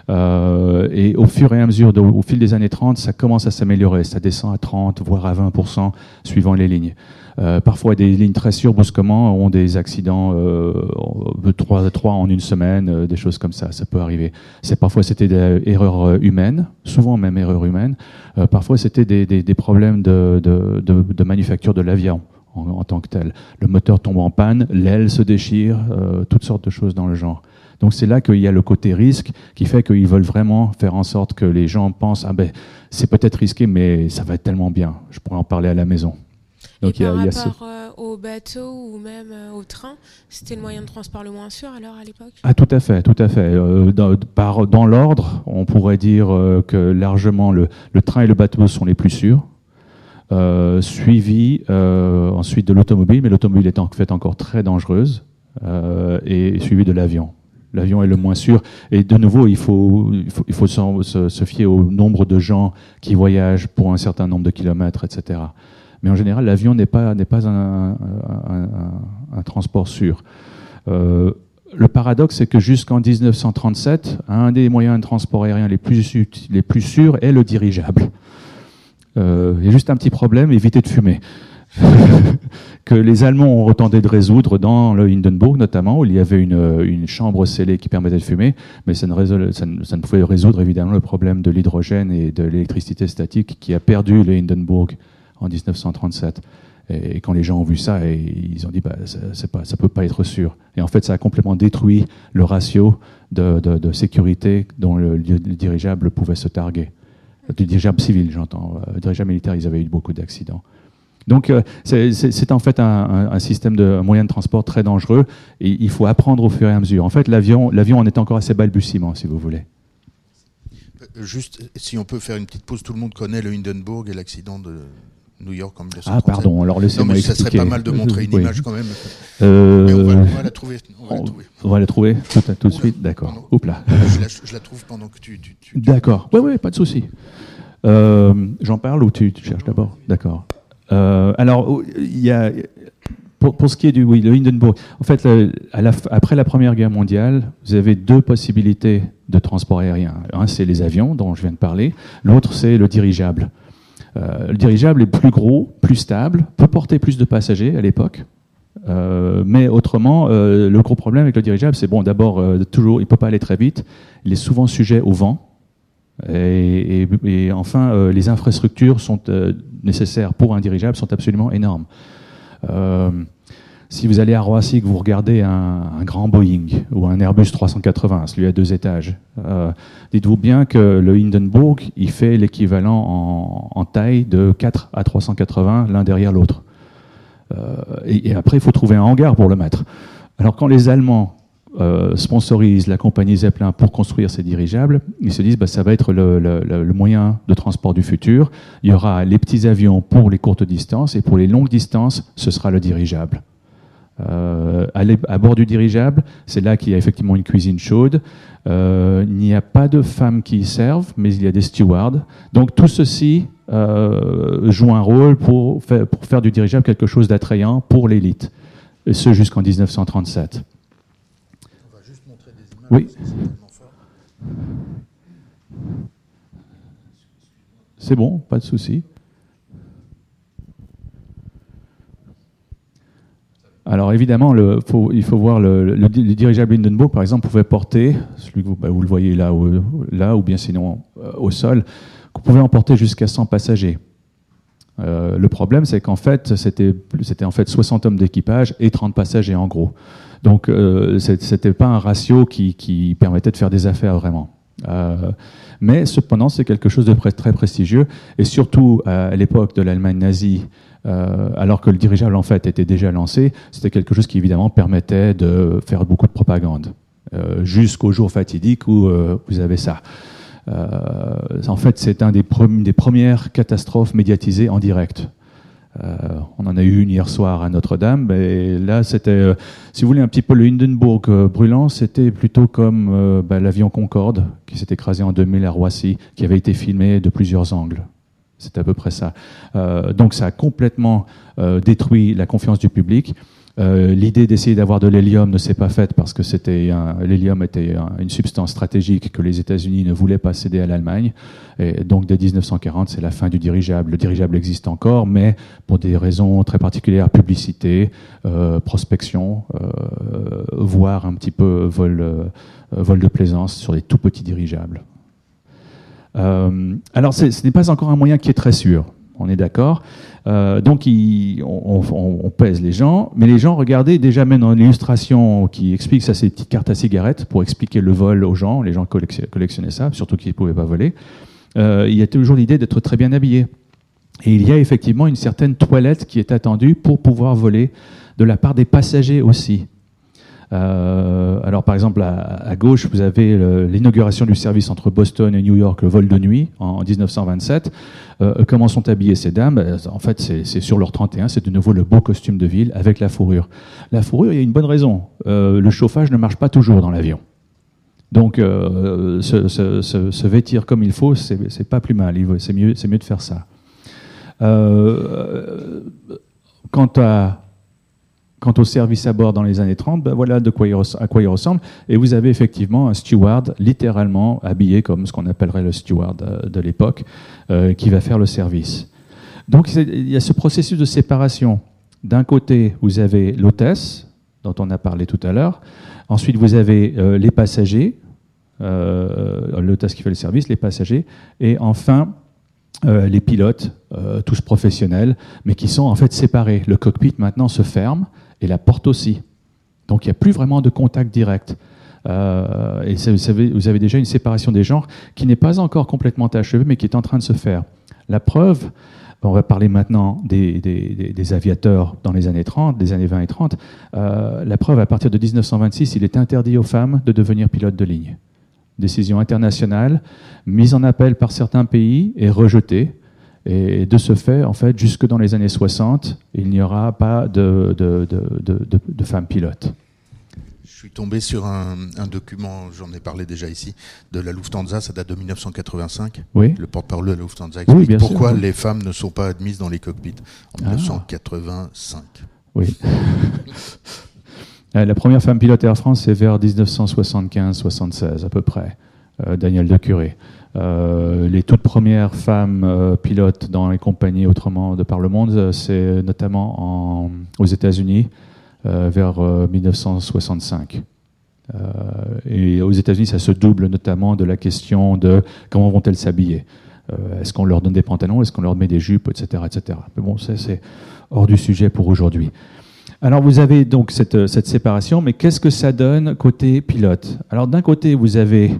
Euh, et au fur et à mesure, au fil des années 30, ça commence à s'améliorer. Ça descend à 30, voire à 20%, suivant les lignes. Euh, parfois, des lignes très sûres, brusquement, ont des accidents euh, de 3, 3 en une semaine, euh, des choses comme ça. Ça peut arriver. Parfois c'était des erreurs humaines, souvent même erreurs humaines. Parfois, c'était des, problèmes de, manufacture de l'avion. En, tant que tel. Le moteur tombe en panne, l'aile se déchire, toutes sortes de choses dans le genre. Donc c'est là qu'il y a le côté risque qui fait qu'ils veulent vraiment faire en sorte que les gens pensent ah ben c'est peut-être risqué mais ça va être tellement bien, je pourrais en parler à la maison. Donc, Et par il y a, rapport euh, au bateau ou même euh, au train, c'était le moyen de transport le moins sûr alors à l'époque? Ah tout à fait, tout à fait. Euh, dans, par, dans l'ordre, on pourrait dire euh, que largement le, le, train et le bateau sont les plus sûrs. Euh, suivi ensuite de l'automobile, mais l'automobile est en fait encore très dangereuse, et suivi de l'avion l'avion est le moins sûr. Et de nouveau, il faut, se, fier au nombre de gens qui voyagent pour un certain nombre de kilomètres, etc. Mais en général, l'avion n'est pas, un, transport sûr. Euh, le paradoxe, c'est que jusqu'en 1937, un des moyens de transport aérien les plus, sûrs est le dirigeable. Il y a juste un petit problème, éviter de fumer. que les Allemands ont tenté de résoudre dans le Hindenburg notamment, où il y avait une, chambre scellée qui permettait de fumer, mais ça ne, pouvait résoudre évidemment le problème de l'hydrogène et de l'électricité statique qui a perdu le Hindenburg en 1937. Et, quand les gens ont vu ça, ils ont dit bah, ça, pas, ça peut pas être sûr. Et en fait, ça a complètement détruit le ratio de, sécurité dont le, le, dirigeable pouvait se targuer. Le dirigeable civil, j'entends. Le dirigeable militaire, ils avaient eu beaucoup d'accidents. Donc euh, c'est en fait un, un, un, système de un moyen de transport très dangereux et il faut apprendre au fur et à mesure. En fait, l'avion en est encore assez balbutiement, si vous voulez. Euh, juste, si on peut faire une petite pause, tout le monde connaît le Hindenburg et l'accident de New York en 1937. Ah pardon, alors laissez-moi expliquer. Ça serait pas mal de montrer une oui. image quand même. Euh... Mais on va, on va, la trouver. On va, on, la, trouver. On va la trouver tout, tout de suite, d'accord. Oups là. Je la, je la, trouve pendant que tu. tu, tu d'accord. Oui, oui, pas de souci. Euh, J'en parle ou tu, tu cherches d'abord? D'accord. Euh, alors, il y a, pour, ce qui est du Hindenburg, en fait, après la Première Guerre mondiale, vous avez deux possibilités de transport aérien. Un, c'est les avions, dont je viens de parler. L'autre, c'est le dirigeable. Euh, le dirigeable est plus gros, plus stable, peut porter plus de passagers à l'époque. Euh, mais autrement, le gros problème avec le dirigeable, c'est bon, d'abord, toujours, il peut pas aller très vite. Il est souvent sujet au vent. Et, enfin, euh, les infrastructures sont euh, nécessaires pour un dirigeable sont absolument énormes. Euh, si vous allez à Roissy que vous regardez un, grand Boeing ou un Airbus 380, celui à deux étages, dites-vous bien que le Hindenburg, il fait l'équivalent en, taille de 4 à 380 l'un derrière l'autre. Et, et, après, il faut trouver un hangar pour le mettre. Alors quand les Allemands euh, sponsorisent la compagnie Zeppelin pour construire ces dirigeables, ils se disent bah, ça va être le, moyen de transport du futur. Il y aura les petits avions pour les courtes distances et pour les longues distances, ce sera le dirigeable. Euh, à, bord du dirigeable, c'est là qu'il y a effectivement une cuisine chaude. Euh, il n'y a pas de femmes qui y servent, mais il y a des stewards. Donc tout ceci euh, joue un rôle pour faire, pour faire du dirigeable quelque chose d'attrayant pour l'élite. Ce jusqu'en 1937. Oui. C'est bon, pas de souci. Alors évidemment, le, faut, il faut voir le, le, dirigeable Hindenburg, par exemple, pouvait porter, celui que vous, bah, vous le voyez là ou, là, ou bien sinon euh, au sol, qu'on pouvait emporter jusqu'à 100 passagers. Euh, le problème, c'est qu'en fait, c'était en fait 60 hommes d'équipage et 30 passagers en gros. Donc, euh, c'était pas un ratio qui, qui, permettait de faire des affaires vraiment. Euh, mais cependant, c'est quelque chose de très prestigieux, et surtout à l'époque de l'Allemagne nazie, euh, alors que le dirigeable en fait était déjà lancé, c'était quelque chose qui évidemment permettait de faire beaucoup de propagande, euh, jusqu'au jour fatidique où euh, vous avez ça. en fait, c'est un des, premières catastrophes médiatisées en direct. On en a eu une hier soir à Notre-Dame, mais là, c'était, si vous voulez, un petit peu le Hindenburg brûlant, c'était plutôt comme bah, l'avion Concorde qui s'est écrasé en 2000 à Roissy, qui avait été filmé de plusieurs angles. C'est à peu près ça. Euh, donc ça a complètement euh, détruit la confiance du public. Euh, l'idée d'essayer d'avoir de l'hélium ne s'est pas faite parce que c'était l'hélium était une substance stratégique que les États-Unis ne voulaient pas céder à l'Allemagne. Et donc dès 1940, c'est la fin du dirigeable. Le dirigeable existe encore, mais pour des raisons très particulières, publicité, prospection, voire un petit peu vol, de plaisance sur des tout petits dirigeables. Euh, alors, ce n'est pas encore un moyen qui est très sûr, on est d'accord. Euh, donc, on, pèse les gens, mais les gens, regardez, déjà même dans l'illustration qui explique ça, c'est petites cartes à cigarettes pour expliquer le vol aux gens. Les gens collectionnaient ça, surtout qu'ils ne pouvaient pas voler. Euh, il y a toujours l'idée d'être très bien habillé. Et il y a effectivement une certaine toilette qui est attendue pour pouvoir voler de la part des passagers aussi. Euh, alors par exemple à, gauche, vous avez l'inauguration du service entre Boston et New York, le vol de nuit en, 1927. Euh, comment sont habillées ces dames? Ben, En fait, c'est sur leur 31, c'est de nouveau le beau costume de ville avec la fourrure. La fourrure, il y a une bonne raison. Euh, le chauffage ne marche pas toujours dans l'avion. Donc, se, vêtir comme il faut, c'est pas plus mal. C'est mieux, mieux de faire ça. quant à Quant au service à bord dans les années 30, ben voilà à quoi il ressemble. Et vous avez effectivement un steward littéralement habillé comme ce qu'on appellerait le steward euh, de l'époque, euh, qui va faire le service. Donc il y a ce processus de séparation. D'un côté, vous avez l'hôtesse, dont on a parlé tout à l'heure. Ensuite, vous avez euh, les passagers, l'hôtesse qui fait le service, les passagers. Et enfin, les pilotes, tous professionnels, mais qui sont en fait séparés. Le cockpit maintenant se ferme et la porte aussi. Donc il n'y a plus vraiment de contact direct. Euh, et vous, savez, vous avez déjà une séparation des genres qui n'est pas encore complètement achevée, mais qui est en train de se faire. La preuve, on va parler maintenant des, aviateurs dans les années 30, des années 20 et 30. Euh, la preuve, à partir de 1926, il est interdit aux femmes de devenir pilotes de ligne. Décision internationale, mise en appel par certains pays et rejetée. Et de ce fait, en fait, jusque dans les années 60, il n'y aura pas de, de, de, de, femmes pilotes. Je suis tombé sur un, un document, j'en ai parlé déjà ici, de la Lufthansa, ça date de 1985. Oui. Le porte-parole de la Lufthansa explique pourquoi les femmes ne sont pas admises dans les cockpits en 1985. Ah. Oui. Euh, la première femme pilote Air France, c'est vers 1975-76 à peu près, euh, Daniel de Curé. Euh, les toutes premières femmes euh, pilotes dans les compagnies autrement de par le monde, euh, c'est notamment aux États-Unis vers 1965. et aux États-Unis, ça se double notamment de la question de comment vont-elles s'habiller. est-ce qu'on leur donne des pantalons, est-ce qu'on leur met des jupes, etc., etc. Mais bon, ça c'est hors du sujet pour aujourd'hui. Alors vous avez donc cette, cette séparation, mais qu'est-ce que ça donne côté pilote? Alors d'un côté, vous avez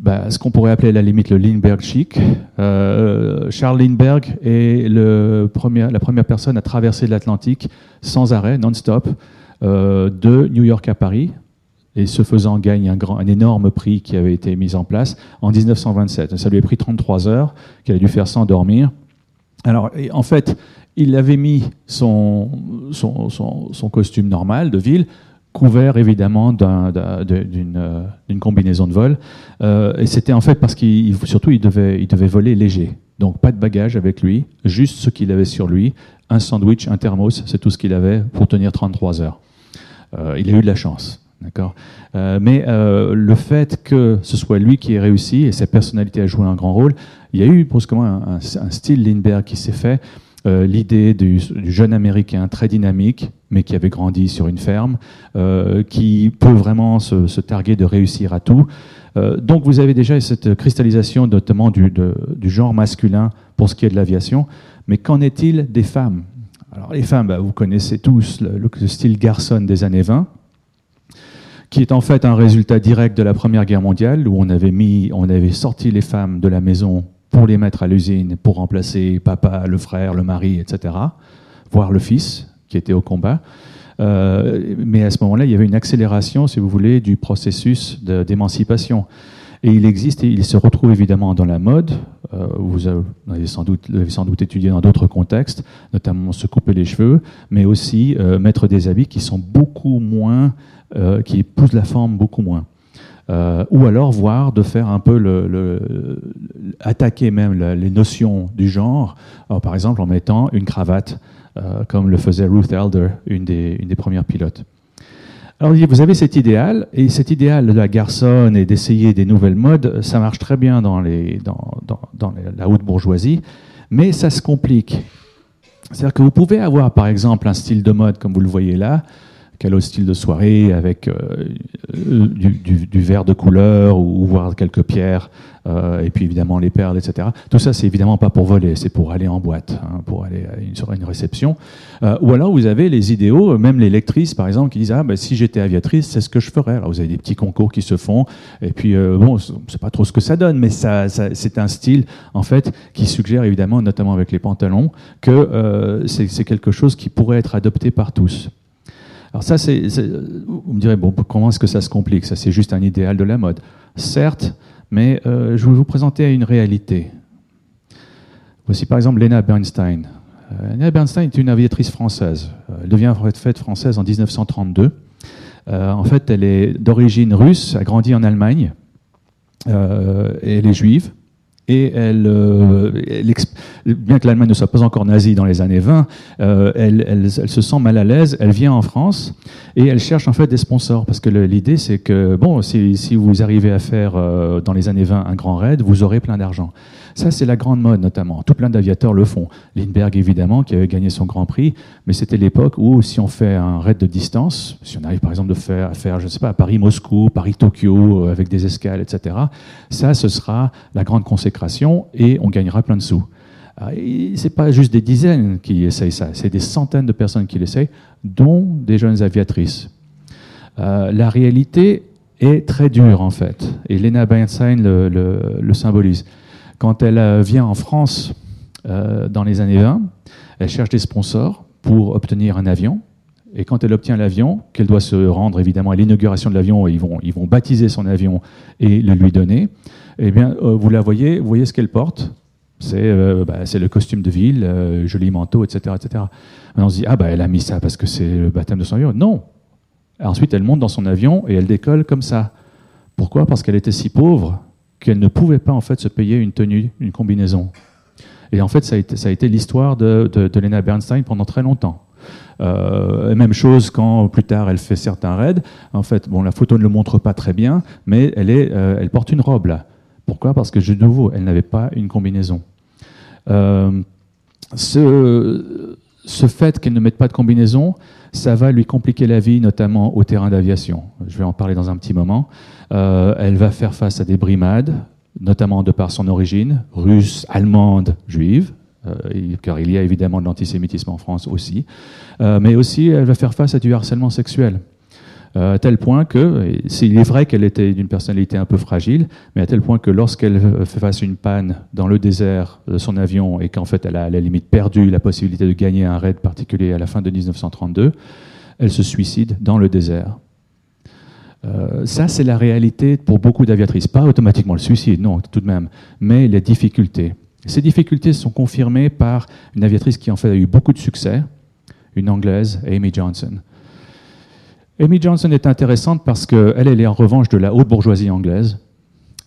bah, ce qu'on pourrait appeler à la limite le Lindbergh chic. Euh, Charles Lindbergh est la première personne à traverser l'Atlantique sans arrêt, non-stop, euh, de New York à Paris, et ce faisant gagne un, énorme prix qui avait été mis en place en 1927. Ça lui a pris 33 heures, qu'il a dû faire sans dormir. Alors, en fait, il avait mis son costume normal de ville couvert évidemment euh, d'une combinaison de vol. Euh, et c'était en fait parce qu'il surtout il devait, il devait voler léger. Donc pas de bagages avec lui, juste ce qu'il avait sur lui, un sandwich, un thermos, c'est tout ce qu'il avait pour tenir 33 heures. Euh, il a eu de la chance. D'accord? mais le fait que ce soit lui qui ait réussi et sa personnalité a joué un grand rôle, il y a eu brusquement un, un, un style Lindbergh qui s'est fait. L'idée du, du, jeune américain très dynamique, mais qui avait grandi sur une ferme, qui peut vraiment se, targuer de réussir à tout. donc vous avez déjà cette cristallisation notamment du, genre masculin pour ce qui est de l'aviation, mais qu'en est-il des femmes? Alors les femmes, bah, vous connaissez tous le, le, style garçon des années 20, qui est en fait un résultat direct de la Première Guerre mondiale, où on avait, mis, on avait sorti les femmes de la maison pour les mettre à l'usine, pour remplacer papa, le frère, le mari, etc., voire le fils qui était au combat. Euh, mais à ce moment-là, il y avait une accélération, si vous voulez, du processus d'émancipation. Et il existe, et il se retrouve évidemment dans la mode. Euh, vous avez sans doute, sans doute étudié dans d'autres contextes, notamment se couper les cheveux, mais aussi euh, mettre des habits qui sont beaucoup moins qui épouse la forme beaucoup moins. Ou alors voir de faire un peu attaquer même les notions du genre, par exemple en mettant une cravate, comme le faisait Ruth Elder, une des, une des premières pilotes. Alors vous avez cet idéal, et cet idéal de la garçonne et d'essayer des nouvelles modes, ça marche très bien dans, les, dans, dans, dans la haute bourgeoisie, mais ça se complique. C'est-à-dire que vous pouvez avoir par exemple un style de mode comme vous le voyez là, quel style de soirée avec euh, euh, du, verre de couleur ou, voir quelques pierres euh, et puis évidemment les perles, etc. Tout ça, c'est évidemment pas pour voler, c'est pour aller en boîte, hein, pour aller à une, une réception. ou alors vous avez les idéaux, même les lectrices par exemple, qui disent ah ben si j'étais aviatrice, c'est ce que je ferais. Alors vous avez des petits concours qui se font et puis bon, c'est pas trop ce que ça donne, mais ça, ça c'est un style en fait qui suggère évidemment, notamment avec les pantalons, que c'est quelque chose qui pourrait être adopté par tous. Alors ça, c'est, vous me direz, bon, comment est-ce que ça se complique? Ça, c'est juste un idéal de la mode. Certes, mais euh, je vais vous présenter une réalité. Voici par exemple Lena Bernstein. Euh, Lena Bernstein est une aviatrice française. Euh, elle devient fête française en 1932. en fait, elle est d'origine russe, a grandi en Allemagne, et elle est juive et euh, bien que l'Allemagne ne soit pas encore nazie dans les années 20, euh, elle, se sent mal à l'aise, elle vient en France et elle cherche en fait des sponsors parce que l'idée c'est que bon, si, si, vous arrivez à faire euh, dans les années 20 un grand raid, vous aurez plein d'argent. Ça, c'est la grande mode notamment. Tout plein d'aviateurs le font. Lindbergh, évidemment, qui avait gagné son Grand Prix, mais c'était l'époque où, si on fait un raid de distance, si on arrive par exemple de faire, à faire, je ne sais pas, Paris-Moscou, Paris-Tokyo, euh, avec des escales, etc., ça, ce sera la grande consécration et on gagnera plein de sous. Ah, c'est pas juste des dizaines qui essayent ça, c'est des centaines de personnes qui l'essayent, dont des jeunes aviatrices. Euh, la réalité est très dure en fait, et Lena Bernstein le, le symbolise. Quand elle euh, vient en France euh, dans les années 20, elle cherche des sponsors pour obtenir un avion. Et quand elle obtient l'avion, qu'elle doit se rendre évidemment à l'inauguration de l'avion, ils vont, ils vont baptiser son avion et le lui donner, eh bien, euh, vous la voyez, vous voyez ce qu'elle porte. C'est bah, le costume de ville, joli manteau, etc. etc. on se dit, ah bah elle a mis ça parce que c'est le baptême de son avion. Non. Ensuite, elle monte dans son avion et elle décolle comme ça. Pourquoi? Parce qu'elle était si pauvre qu'elle ne pouvait pas en fait se payer une tenue, une combinaison. Et en fait, ça a été, l'histoire de, Lena Bernstein pendant très longtemps. Euh, même chose quand plus tard elle fait certains raids. En fait, bon, la photo ne le montre pas très bien, mais elle, est, euh, elle porte une robe là. Pourquoi? Parce que de nouveau, elle n'avait pas une combinaison. Euh, ce fait qu'elle ne mette pas de combinaison, ça va lui compliquer la vie, notamment au terrain d'aviation. Je vais en parler dans un petit moment. Euh, elle va faire face à des brimades, notamment de par son origine, russe, allemande, juive, euh, car il y a évidemment de l'antisémitisme en France aussi, euh, mais aussi elle va faire face à du harcèlement sexuel. À tel point que, il est vrai qu'elle était d'une personnalité un peu fragile, mais à tel point que lorsqu'elle fait face à une panne dans le désert de son avion et qu'en fait elle a à la limite perdu la possibilité de gagner un raid particulier à la fin de 1932, elle se suicide dans le désert. Euh, ça, c'est la réalité pour beaucoup d'aviatrices. Pas automatiquement le suicide, non, tout de même, mais les difficultés. Ces difficultés sont confirmées par une aviatrice qui en fait a eu beaucoup de succès, une anglaise, Amy Johnson. Amy Johnson est intéressante parce qu'elle, elle est en revanche de la haute bourgeoisie anglaise,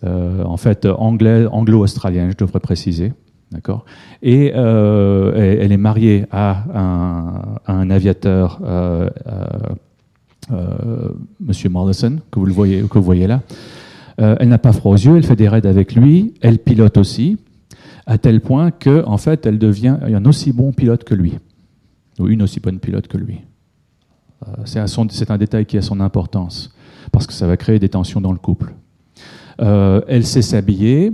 euh, en fait anglo-australienne, je devrais préciser. D'accord? Et euh, elle est mariée à un, aviateur euh, Monsieur Morrison, que vous, voyez, là. Elle n'a pas froid aux yeux, elle fait des raids avec lui, elle pilote aussi, à tel point que, en fait, elle devient un aussi bon pilote que lui, ou une aussi bonne pilote que lui. C'est un, détail qui a son importance, parce que ça va créer des tensions dans le couple. elle sait s'habiller,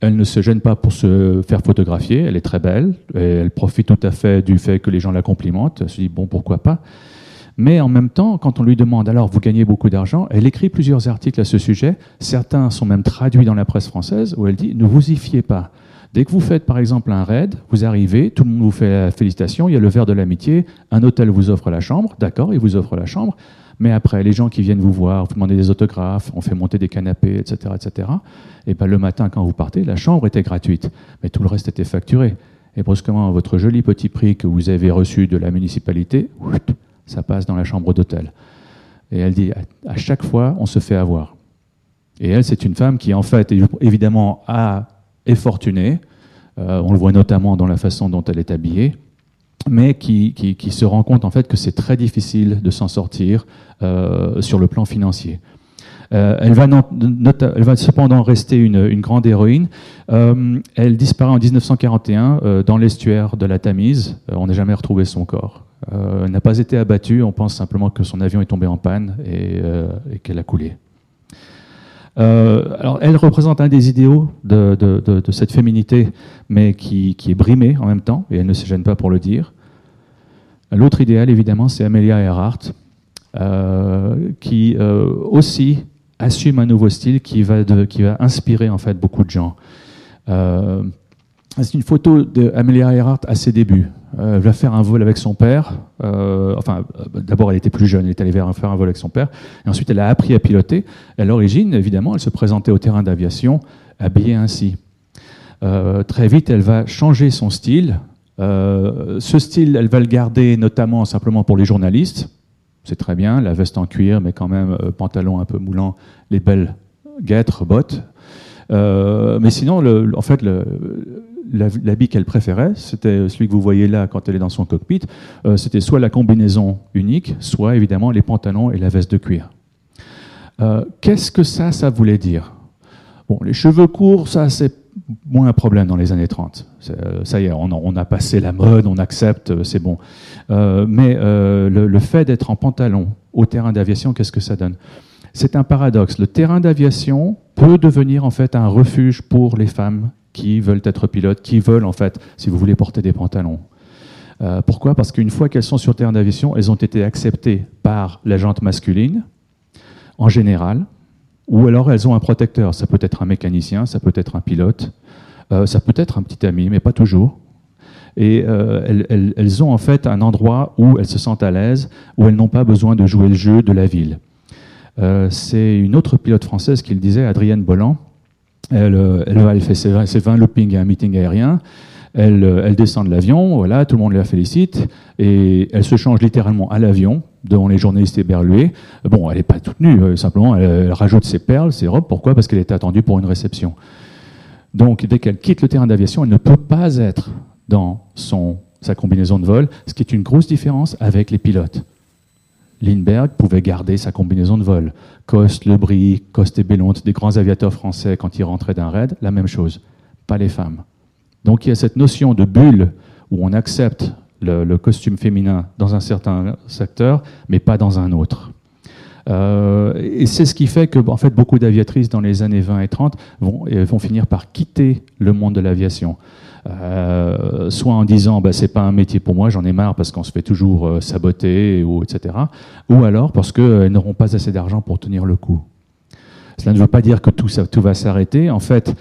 elle ne se gêne pas pour se faire photographier, elle est très belle, et elle profite tout à fait du fait que les gens la complimentent, elle se dit bon pourquoi pas. Mais en même temps, quand on lui demande alors vous gagnez beaucoup d'argent, elle écrit plusieurs articles à ce sujet, certains sont même traduits dans la presse française, où elle dit ne vous y fiez pas. Dès que vous faites par exemple un raid, vous arrivez, tout le monde vous fait la félicitation, il y a le verre de l'amitié, un hôtel vous offre la chambre, d'accord, il vous offre la chambre, mais après, les gens qui viennent vous voir, vous demandez des autographes, on fait monter des canapés, etc., etc. Et ben, le matin, quand vous partez, la chambre était gratuite, mais tout le reste était facturé. Et brusquement, votre joli petit prix que vous avez reçu de la municipalité, ça passe dans la chambre d'hôtel. Et elle dit, à chaque fois, on se fait avoir. Et elle, c'est une femme qui, en fait, évidemment, a, est fortunée. Euh, on le voit notamment dans la façon dont elle est habillée mais qui, se rend compte en fait que c'est très difficile de s'en sortir euh, sur le plan financier. Euh, elle, va cependant rester une, grande héroïne. Elle disparaît en 1941 dans l'estuaire de la Tamise. on n'a jamais retrouvé son corps. elle n'a pas été abattue. On pense simplement que son avion est tombé en panne et qu'elle a coulé. Alors, elle représente un des idéaux de, cette féminité, mais qui, est brimée en même temps, et elle ne se gêne pas pour le dire. L'autre idéal, évidemment, c'est Amelia Earhart, euh, qui euh, aussi assume un nouveau style qui va, qui va inspirer en fait beaucoup de gens. Euh, c'est une photo d'Amelia Earhart à ses débuts. Elle va faire un vol avec son père. enfin, d'abord, elle était plus jeune, elle est allée faire un vol avec son père. Et ensuite, elle a appris à piloter. à l'origine, évidemment, elle se présentait au terrain d'aviation habillée ainsi. très vite, elle va changer son style. Euh, ce style, elle va le garder notamment simplement pour les journalistes. C'est très bien, la veste en cuir, mais quand même euh, pantalon un peu moulant, les belles guêtres, bottes. Euh, mais sinon, le, en fait, l'habit qu'elle préférait, c'était celui que vous voyez là quand elle est dans son cockpit, c'était soit la combinaison unique, soit évidemment les pantalons et la veste de cuir. Qu'est-ce que ça, ça voulait dire? Bon, les cheveux courts, ça, c'est moins un problème dans les années 30. Euh, ça y est, on, a passé la mode, on accepte, euh, c'est bon. Euh, mais le, fait d'être en pantalon au terrain d'aviation, qu'est-ce que ça donne? C'est un paradoxe. Le terrain d'aviation peut devenir en fait un refuge pour les femmes qui veulent être pilotes, qui veulent en fait, si vous voulez, porter des pantalons. pourquoi? Parce qu'une fois qu'elles sont sur terrain d'aviation, elles ont été acceptées par la jante masculine, en général, ou alors elles ont un protecteur. Ça peut être un mécanicien, ça peut être un pilote, euh, ça peut être un petit ami, mais pas toujours. Et euh, elles, ont en fait un endroit où elles se sentent à l'aise, où elles n'ont pas besoin de jouer le jeu de la ville. Euh, c'est une autre pilote française qui le disait, Adrienne Bolland. Elle, elle, fait ses, ses 20 loopings à un meeting aérien. Elle, elle, descend de l'avion, voilà, tout le monde la félicite, et elle se change littéralement à l'avion, devant les journalistes éberlués. Bon, elle n'est pas toute nue, euh, simplement, elle, rajoute ses perles, ses robes. Pourquoi? Parce qu'elle est attendue pour une réception. Donc, dès qu'elle quitte le terrain d'aviation, elle ne peut pas être dans son, sa combinaison de vol, ce qui est une grosse différence avec les pilotes. Lindbergh pouvait garder sa combinaison de vol. Coste, Lebris, Coste et Bellont, des grands aviateurs français, quand ils rentraient d'un raid, la même chose. Pas les femmes. Donc il y a cette notion de bulle où on accepte le, costume féminin dans un certain secteur, mais pas dans un autre. Euh, et c'est ce qui fait que en fait, beaucoup d'aviatrices dans les années 20 et 30 vont, vont finir par quitter le monde de l'aviation. Euh, soit en disant bah, c'est pas un métier pour moi, j'en ai marre parce qu'on se fait toujours euh, saboter, ou, etc. Ou alors parce qu'elles n'auront pas assez d'argent pour tenir le coup. Cela ne veut pas dire que tout, va s'arrêter. En fait,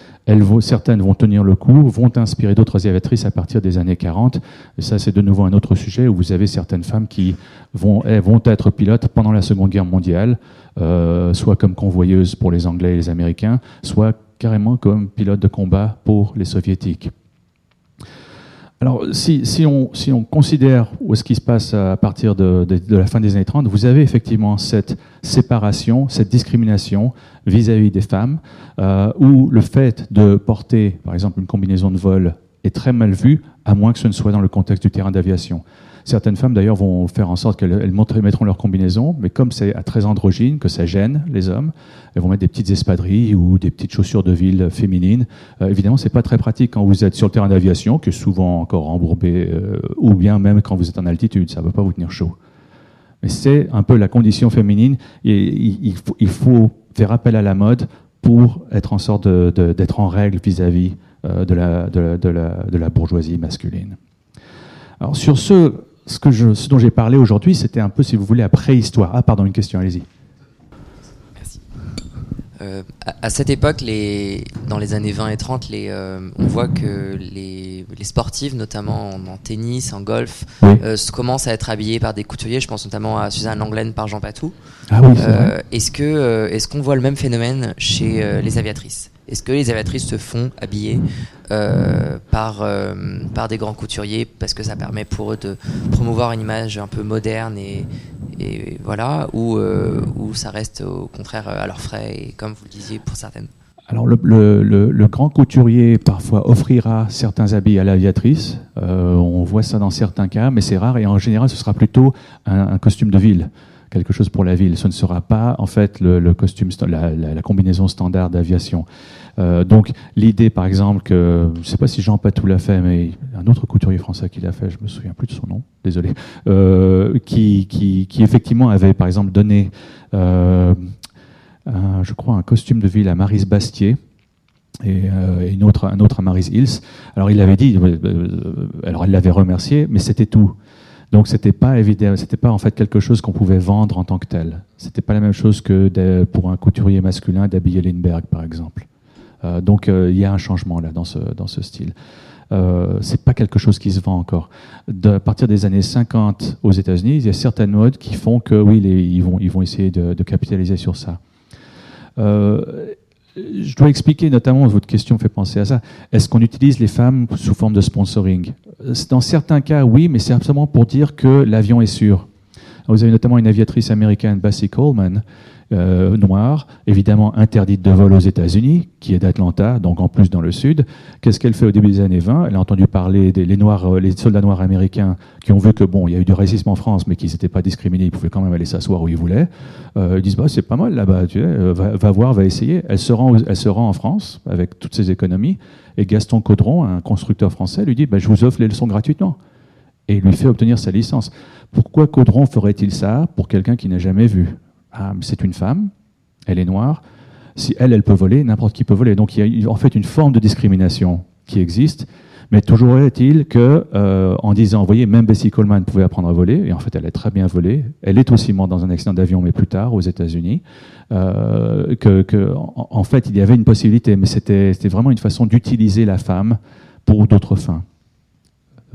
certaines vont tenir le coup, vont inspirer d'autres aviatrices à partir des années 40. Et ça, c'est de nouveau un autre sujet où vous avez certaines femmes qui vont, vont être pilotes pendant la Seconde Guerre mondiale, euh, soit comme convoyeuses pour les Anglais et les Américains, soit carrément comme pilotes de combat pour les Soviétiques. Alors, si, on, si, on, considère est-ce qui se passe à partir de, de, la fin des années 30, vous avez effectivement cette séparation, cette discrimination vis-à-vis des femmes, euh, où le fait de porter, par exemple, une combinaison de vol est très mal vu, à moins que ce ne soit dans le contexte du terrain d'aviation. Certaines femmes, d'ailleurs, vont faire en sorte qu'elles mettront leur combinaison, mais comme c'est très androgyne, que ça gêne les hommes, elles vont mettre des petites espadrilles ou des petites chaussures de ville féminines. Euh, évidemment, c'est pas très pratique quand vous êtes sur le terrain d'aviation, qui est souvent encore embourbé, euh, ou bien même quand vous êtes en altitude, ça ne va pas vous tenir chaud. Mais c'est un peu la condition féminine. Et il, faut, faire appel à la mode pour être en sorte d'être en règle vis-à-vis de, la, de, la, de, la, bourgeoisie masculine. Alors sur ce, ce, que je, ce dont j'ai parlé aujourd'hui, c'était un peu, si vous voulez, la préhistoire. Ah, pardon, une question, allez-y. Euh, à, cette époque, les, dans les années 20 et 30, les, euh, on voit que les, les sportifs, notamment en, tennis, en golf, euh, commencent à être habillés par des couturiers. Je pense notamment à Suzanne Langlaine par Jean Patou. Ah oui, est-ce que est-ce qu'on voit le même phénomène chez les aviatrices? Est-ce que les aviatrices se font habiller par, par des grands couturiers parce que ça permet pour eux de promouvoir une image un peu moderne et, voilà, ou, euh, ou ça reste au contraire à leurs frais, et comme vous le disiez pour certaines? Alors le, le, grand couturier parfois offrira certains habits à l'aviatrice. Euh, on voit ça dans certains cas, mais c'est rare et en général ce sera plutôt un costume de ville quelque chose pour la ville. Ce ne sera pas en fait le, costume, la, combinaison standard d'aviation. Euh, donc l'idée, par exemple, que je ne sais pas si Jean Patou l'a fait, mais un autre couturier français qui l'a fait, je me souviens plus de son nom, désolé, euh, qui, qui, effectivement avait, par exemple, donné, euh, je crois, un costume de ville à Marise Bastier et, une autre, un autre à Marise Hills. Alors il avait dit, alors elle l'avait remercié, mais c'était tout. Donc c'était pas évident, c'était pas en fait quelque chose qu'on pouvait vendre en tant que tel. C'était pas la même chose que pour un couturier masculin d'habiller Lindbergh par exemple. Euh, donc euh, il y a un changement là dans ce dans ce style. Euh, c'est pas quelque chose qui se vend encore. À partir des années 50 aux États-Unis, il y a certaines modes qui font que oui, ils vont ils vont essayer de, capitaliser sur ça. Je dois expliquer, notamment, votre question fait penser à ça. Est-ce qu'on utilise les femmes sous forme de sponsoring? Dans certains cas, oui, mais c'est absolument pour dire que l'avion est sûr. Vous avez notamment une aviatrice américaine, Bessie Coleman, euh, noire, évidemment interdite de vol aux États-Unis, qui est d'Atlanta, donc en plus dans le sud. Qu'est-ce qu'elle fait au début des années 20 Elle a entendu parler des les noirs, euh, les soldats noirs américains qui ont vu que bon, il y a eu du racisme en France, mais qu'ils n'étaient pas discriminés, ils pouvaient quand même aller s'asseoir où ils voulaient. Euh, ils disent bah c'est pas mal là-bas, tu sais, va, voir, va essayer. Elle se rend, elle se rend en France avec toutes ses économies, et Gaston Caudron, un constructeur français, lui dit bah, je vous offre les leçons gratuitement et lui fait obtenir sa licence. Pourquoi Caudron ferait-il ça pour quelqu'un qui n'a jamais vu? C'est une femme, elle est noire. Si elle, elle peut voler, n'importe qui peut voler. Donc il y a en fait une forme de discrimination qui existe. Mais toujours est-il que, euh, en disant, vous voyez, même Bessie Coleman pouvait apprendre à voler, et en fait, elle est très bien volée. Elle est aussi morte dans un accident d'avion, mais plus tard, aux États-Unis. Euh, en, fait, il y avait une possibilité, mais c'était vraiment une façon d'utiliser la femme pour d'autres fins.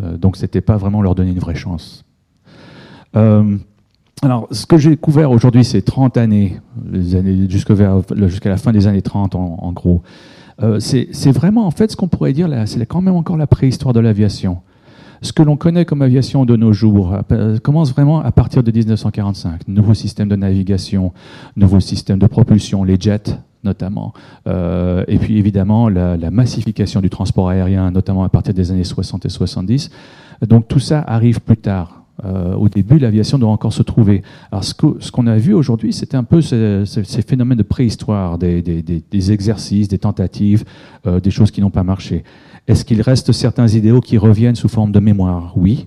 Euh, donc, c'était pas vraiment leur donner une vraie chance. Euh, alors, ce que j'ai découvert aujourd'hui, c'est 30 années, jusqu'à la fin des années 30 en, gros. Euh, c'est vraiment, en fait, ce qu'on pourrait dire, c'est quand même encore la préhistoire de l'aviation. Ce que l'on connaît comme aviation de nos jours euh, commence vraiment à partir de 1945. Nouveaux systèmes de navigation, nouveaux systèmes de propulsion, les jets notamment. Euh, et puis évidemment, la, massification du transport aérien, notamment à partir des années 60 et 70. Donc tout ça arrive plus tard. Euh, au début, l'aviation doit encore se trouver. Alors, ce qu'on a vu aujourd'hui, c'était un peu ces, phénomènes de préhistoire, des, exercices, des tentatives, euh, des choses qui n'ont pas marché. Est-ce qu'il reste certains idéaux qui reviennent sous forme de mémoire? Oui.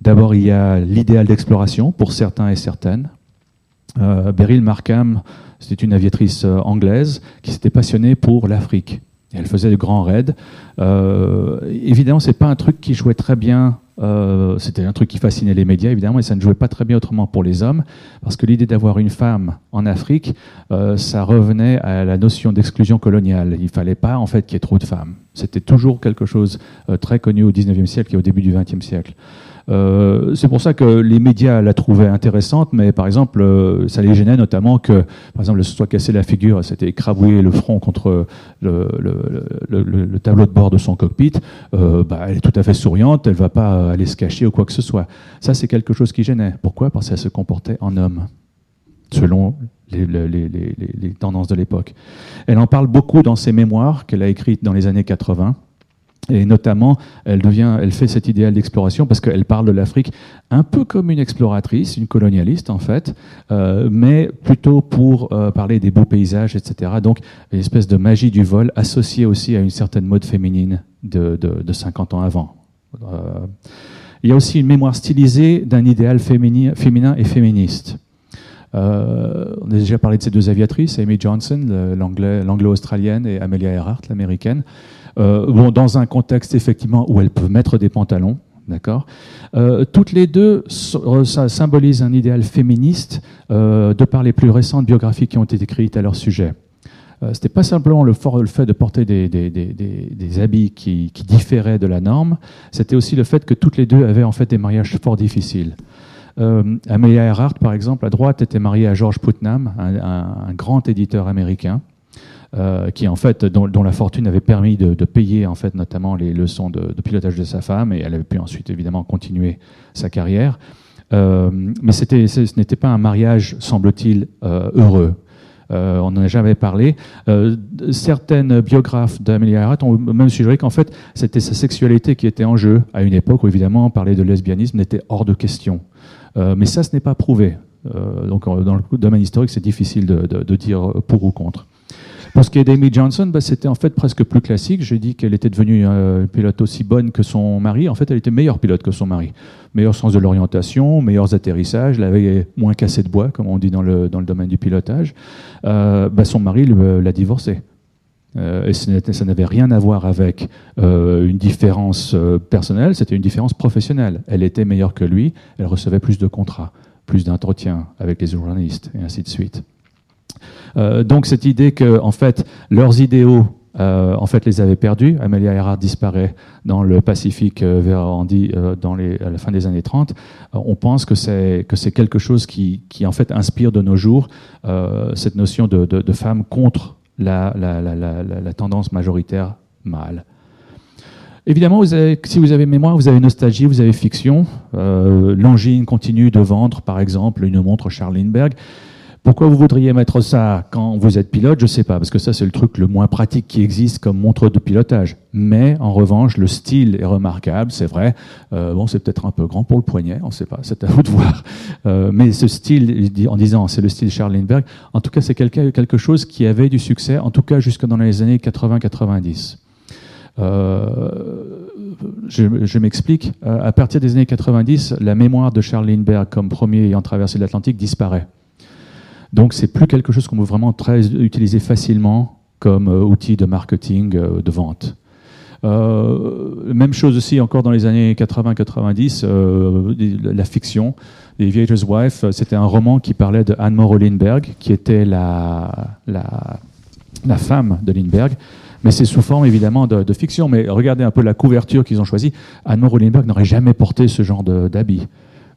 D'abord, il y a l'idéal d'exploration pour certains et certaines. Euh, Beryl Markham, c'était une aviatrice anglaise qui s'était passionnée pour l'Afrique. Elle faisait de grands raids. Évidemment, c'est pas un truc qui jouait très bien euh, c'était un truc qui fascinait les médias, évidemment, et ça ne jouait pas très bien autrement pour les hommes, parce que l'idée d'avoir une femme en Afrique, euh, ça revenait à la notion d'exclusion coloniale. Il fallait pas, en fait, qu'il y ait trop de femmes. C'était toujours quelque chose euh, très connu au 19e siècle et au début du 20e siècle. Euh, c'est pour ça que les médias la trouvaient intéressante, mais par exemple, euh, ça les gênait notamment que, par exemple, se soit cassé la figure, c'était écrabouillé le front contre le, le, le, le, tableau de bord de son cockpit. Euh, bah, elle est tout à fait souriante, elle va pas aller se cacher ou quoi que ce soit. Ça, c'est quelque chose qui gênait. Pourquoi? Parce qu'elle se comportait en homme, selon les, les, les, les tendances de l'époque. Elle en parle beaucoup dans ses mémoires qu'elle a écrites dans les années 80. Et notamment, elle, fait cet idéal d'exploration parce qu'elle parle de l'Afrique un peu comme une exploratrice, une colonialiste en fait, euh, mais plutôt pour euh, parler des beaux paysages, etc. Donc, une espèce de magie du vol associée aussi à une certaine mode féminine de, de, de 50 ans avant. Euh, Il y a aussi une mémoire stylisée d'un idéal féminin et féministe. On a déjà parlé de ces deux aviatrices, Amy Johnson, l'anglo-australienne, et Amelia Earhart, l'américaine. Euh, dans un contexte effectivement où elles peuvent mettre des pantalons, D'accord euh, Toutes les deux ça symbolisent un idéal féministe de par les plus récentes biographies qui ont été écrites à leur sujet. Ce n'était pas simplement le, fait de porter des, habits qui, différaient de la norme, c'était aussi le fait que toutes les deux avaient en fait des mariages fort difficiles. Euh, Amelia Earhart, par exemple, à droite, était mariée à George Putnam, un, grand éditeur américain. Euh, qui en fait, dont, la fortune avait permis de, payer en fait notamment les leçons de, pilotage de sa femme, et elle avait pu ensuite évidemment continuer sa carrière. Euh, mais ce n'était pas un mariage, semble-t-il, heureux. on en a jamais parlé. certaines biographes d'Amelia Earhart ont même suggéré qu'en fait, c'était sa sexualité qui était en jeu à une époque où évidemment parler de lesbianisme n'était hors de question. Euh, mais ça, ce n'est pas prouvé. Euh, donc, dans le domaine historique, c'est difficile de, dire pour ou contre. Pour ce qui est d'Amy Johnson, bah, c'était en fait presque plus classique. J'ai dit qu'elle était devenue euh, pilote aussi bonne que son mari. En fait, elle était meilleure pilote que son mari. Meilleur sens de l'orientation, meilleurs atterrissages, elle avait moins cassé de bois, comme on dit dans le, dans le domaine du pilotage. Bah, son mari l'a divorcée. et ça n'avait rien à voir avec une différence personnelle, c'était une différence professionnelle. Elle était meilleure que lui, elle recevait plus de contrats, plus d'entretiens avec les journalistes, et ainsi de suite. Euh, donc cette idée que, en fait, leurs idéaux euh, en fait, les avaient perdus. Amelia Earhart disparaît dans le Pacifique euh, vers Andy à la fin des années 30. on pense que c'est que c'est quelque chose qui, qui, en fait inspire de nos jours cette notion de, de, femme contre la, la, la, la, tendance majoritaire mâle. Évidemment, si vous avez mémoire, vous avez nostalgie, vous avez fiction. L'angine continue de vendre, par exemple, une montre Charles Lindbergh. Pourquoi vous voudriez mettre ça quand vous êtes pilote? Je ne sais pas, parce que ça c'est le truc le moins pratique qui existe comme montre de pilotage. Mais en revanche, le style est remarquable, c'est vrai. Euh, bon, c'est peut-être un peu grand pour le poignet, on ne sait pas, c'est à vous de voir. Euh, mais ce style, en disant c'est le style Charles Lindbergh, en tout cas c'est quelque chose qui avait du succès, en tout cas jusque dans les années 80-90. Euh, je, m'explique. À partir des années 90, la mémoire de Charles Lindbergh comme premier ayant traversé l'Atlantique disparaît. Donc c'est plus quelque chose qu'on peut vraiment très utiliser facilement comme euh, outil de marketing, euh, de vente. Euh, même chose aussi encore dans les années 80-90, la fiction. The Aviator's Wife, c'était un roman qui parlait de Anne-Maure Lindbergh, qui était la, la, la, femme de Lindbergh. Mais c'est sous forme évidemment de, fiction. Mais regardez un peu la couverture qu'ils ont choisie. Anne-Maure Lindbergh n'aurait jamais porté ce genre d'habit.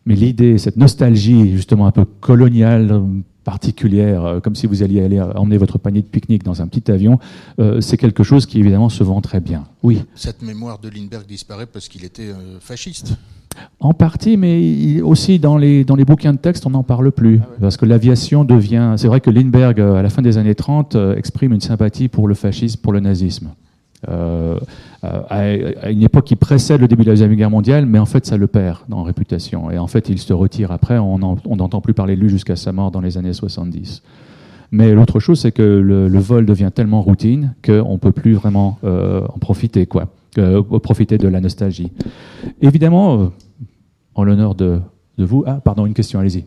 Mais l'idée, cette nostalgie justement un peu coloniale, particulière, euh, comme si vous alliez aller emmener votre panier de pique-nique dans un petit avion, euh, c'est quelque chose qui évidemment se vend très bien. Oui. Cette mémoire de Lindbergh disparaît parce qu'il était euh, fasciste. En partie, mais aussi dans les, dans les bouquins de texte, on n'en parle plus. Ah parce que l'aviation devient. C'est vrai que Lindbergh, à la fin des années 30, exprime une sympathie pour le fascisme, pour le nazisme. Euh, à, une époque qui précède le début de la Deuxième Guerre mondiale, mais en fait ça le perd dans réputation. Et en fait il se retire après, on n'entend plus parler de lui jusqu'à sa mort dans les années 70. Mais l'autre chose, c'est que le, vol devient tellement routine qu'on ne peut plus vraiment euh, en profiter, quoi, euh, profiter de la nostalgie. Évidemment, en l'honneur de vous... Ah, pardon, une question, allez-y.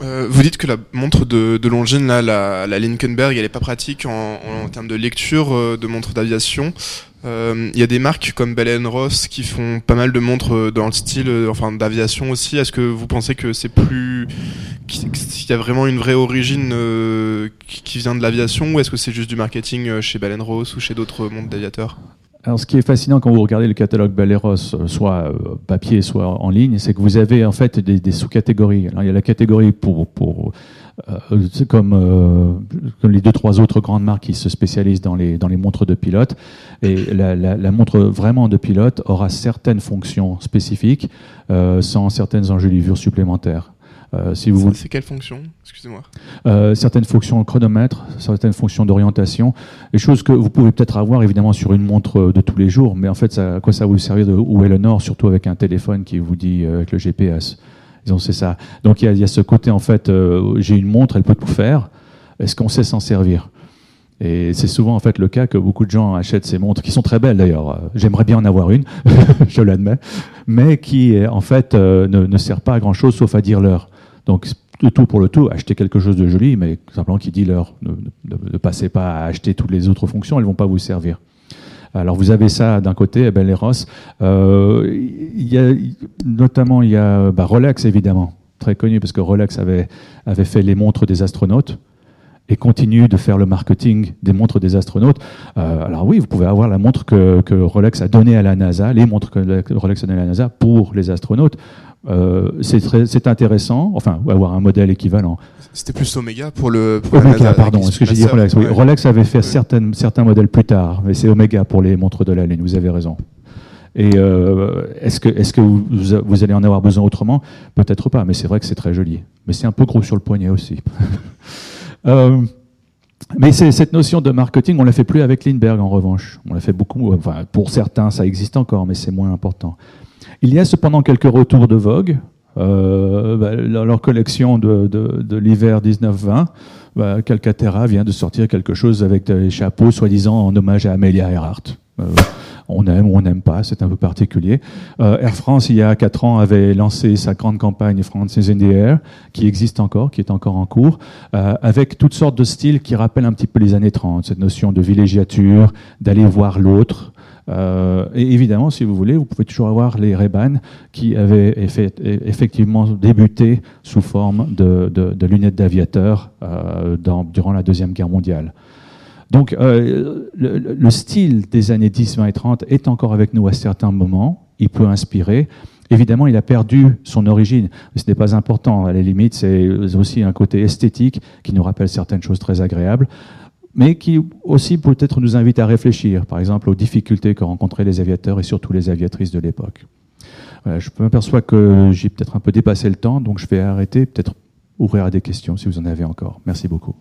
Euh, vous dites que la montre de, de Longines, là, la, Linkenberg, elle n'est pas pratique en, termes de lecture euh, de montres d'aviation. Euh, il y a des marques comme Bell Ross qui font pas mal de montres dans le style, enfin d'aviation aussi. Est-ce que vous pensez que c'est plus, qu'il y a vraiment une vraie origine qui vient de l'aviation, ou est-ce que c'est juste du marketing chez Bell Ross ou chez d'autres montres d'aviateurs? Alors, ce qui est fascinant quand vous regardez le catalogue Baleros, euh, soit euh, papier, soit en ligne, c'est que vous avez en fait des, sous-catégories. Il y a la catégorie pour, euh, comme, les deux trois autres grandes marques qui se spécialisent dans les montres de pilote. Et la montre vraiment de pilote aura certaines fonctions spécifiques, sans certaines enjolivures supplémentaires. Euh, si vous C'est quelle fonction? Excusez-moi. Euh, certaines fonctions chronomètre, certaines fonctions d'orientation, des choses que vous pouvez peut-être avoir évidemment sur une montre de tous les jours, mais en fait, ça, à quoi ça vous servir de où est le nord, surtout avec un téléphone qui vous dit euh, avec le GPS. C'est ça. Donc il y, a, y, a ce côté en fait, j'ai une montre, elle peut tout faire. Est-ce qu'on sait s'en servir? Et c'est souvent en fait le cas que beaucoup de gens achètent ces montres, qui sont très belles d'ailleurs. J'aimerais bien en avoir une, je l'admets, mais qui en fait ne, ne sert pas à grand chose sauf à dire l'heure. Donc le tout pour le tout, acheter quelque chose de joli, mais simplement qui dit l'heure. Ne, passez pas à acheter toutes les autres fonctions, elles vont pas vous servir. Alors vous avez ça d'un côté, eh ben, les Ross. Euh, notamment, il y a bah, Rolex évidemment, très connu parce que Rolex avait, avait fait les montres des astronautes et continue de faire le marketing des montres des astronautes. Euh, alors oui, vous pouvez avoir la montre que, que, Rolex a donnée à la NASA, les montres que Rolex a données à la NASA pour les astronautes. Euh, c'est intéressant, enfin, avoir un modèle équivalent. C'était plus Omega pour le. Pour Omega, pardon, est-ce que j'ai dit Rolex? Oui. Rolex avait fait certaines, certains modèles plus tard, mais c'est Omega pour les montres de la ligne, vous avez raison. Et euh, est-ce que, est que vous, vous, allez en avoir besoin autrement? Peut-être pas, mais c'est vrai que c'est très joli. Mais c'est un peu gros sur le poignet aussi. euh, mais cette notion de marketing, on la fait plus avec Lindbergh en revanche. On l'a fait beaucoup. Enfin, pour certains, ça existe encore, mais c'est moins important. Il y a cependant quelques retours de vogue. Euh, bah, dans leur collection de, l'hiver 19-20, bah, Calcaterra vient de sortir quelque chose avec des chapeaux soi-disant en hommage à Amelia Earhart. Euh, on aime ou on n'aime pas, c'est un peu particulier. Euh, Air France, il y a quatre ans, avait lancé sa grande campagne Francis in the Air, qui existe encore, qui est encore en cours, euh, avec toutes sortes de styles qui rappellent un petit peu les années 30, cette notion de villégiature, d'aller voir l'autre, euh, et évidemment, si vous voulez, vous pouvez toujours avoir les Ray-Ban qui avaient effectivement débuté sous forme de, lunettes d'aviateur euh, durant la Deuxième Guerre mondiale. Donc euh, le, style des années 10, 20 et 30 est encore avec nous à certains moments. Il peut inspirer. Évidemment, il a perdu son origine, ce n'est pas important. À la limite, c'est aussi un côté esthétique qui nous rappelle certaines choses très agréables mais qui aussi peut-être nous invite à réfléchir, par exemple, aux difficultés que rencontraient les aviateurs et surtout les aviatrices de l'époque. je m'aperçois que j'ai peut-être un peu dépassé le temps, donc je vais arrêter, peut-être ouvrir à des questions si vous en avez encore. Merci beaucoup.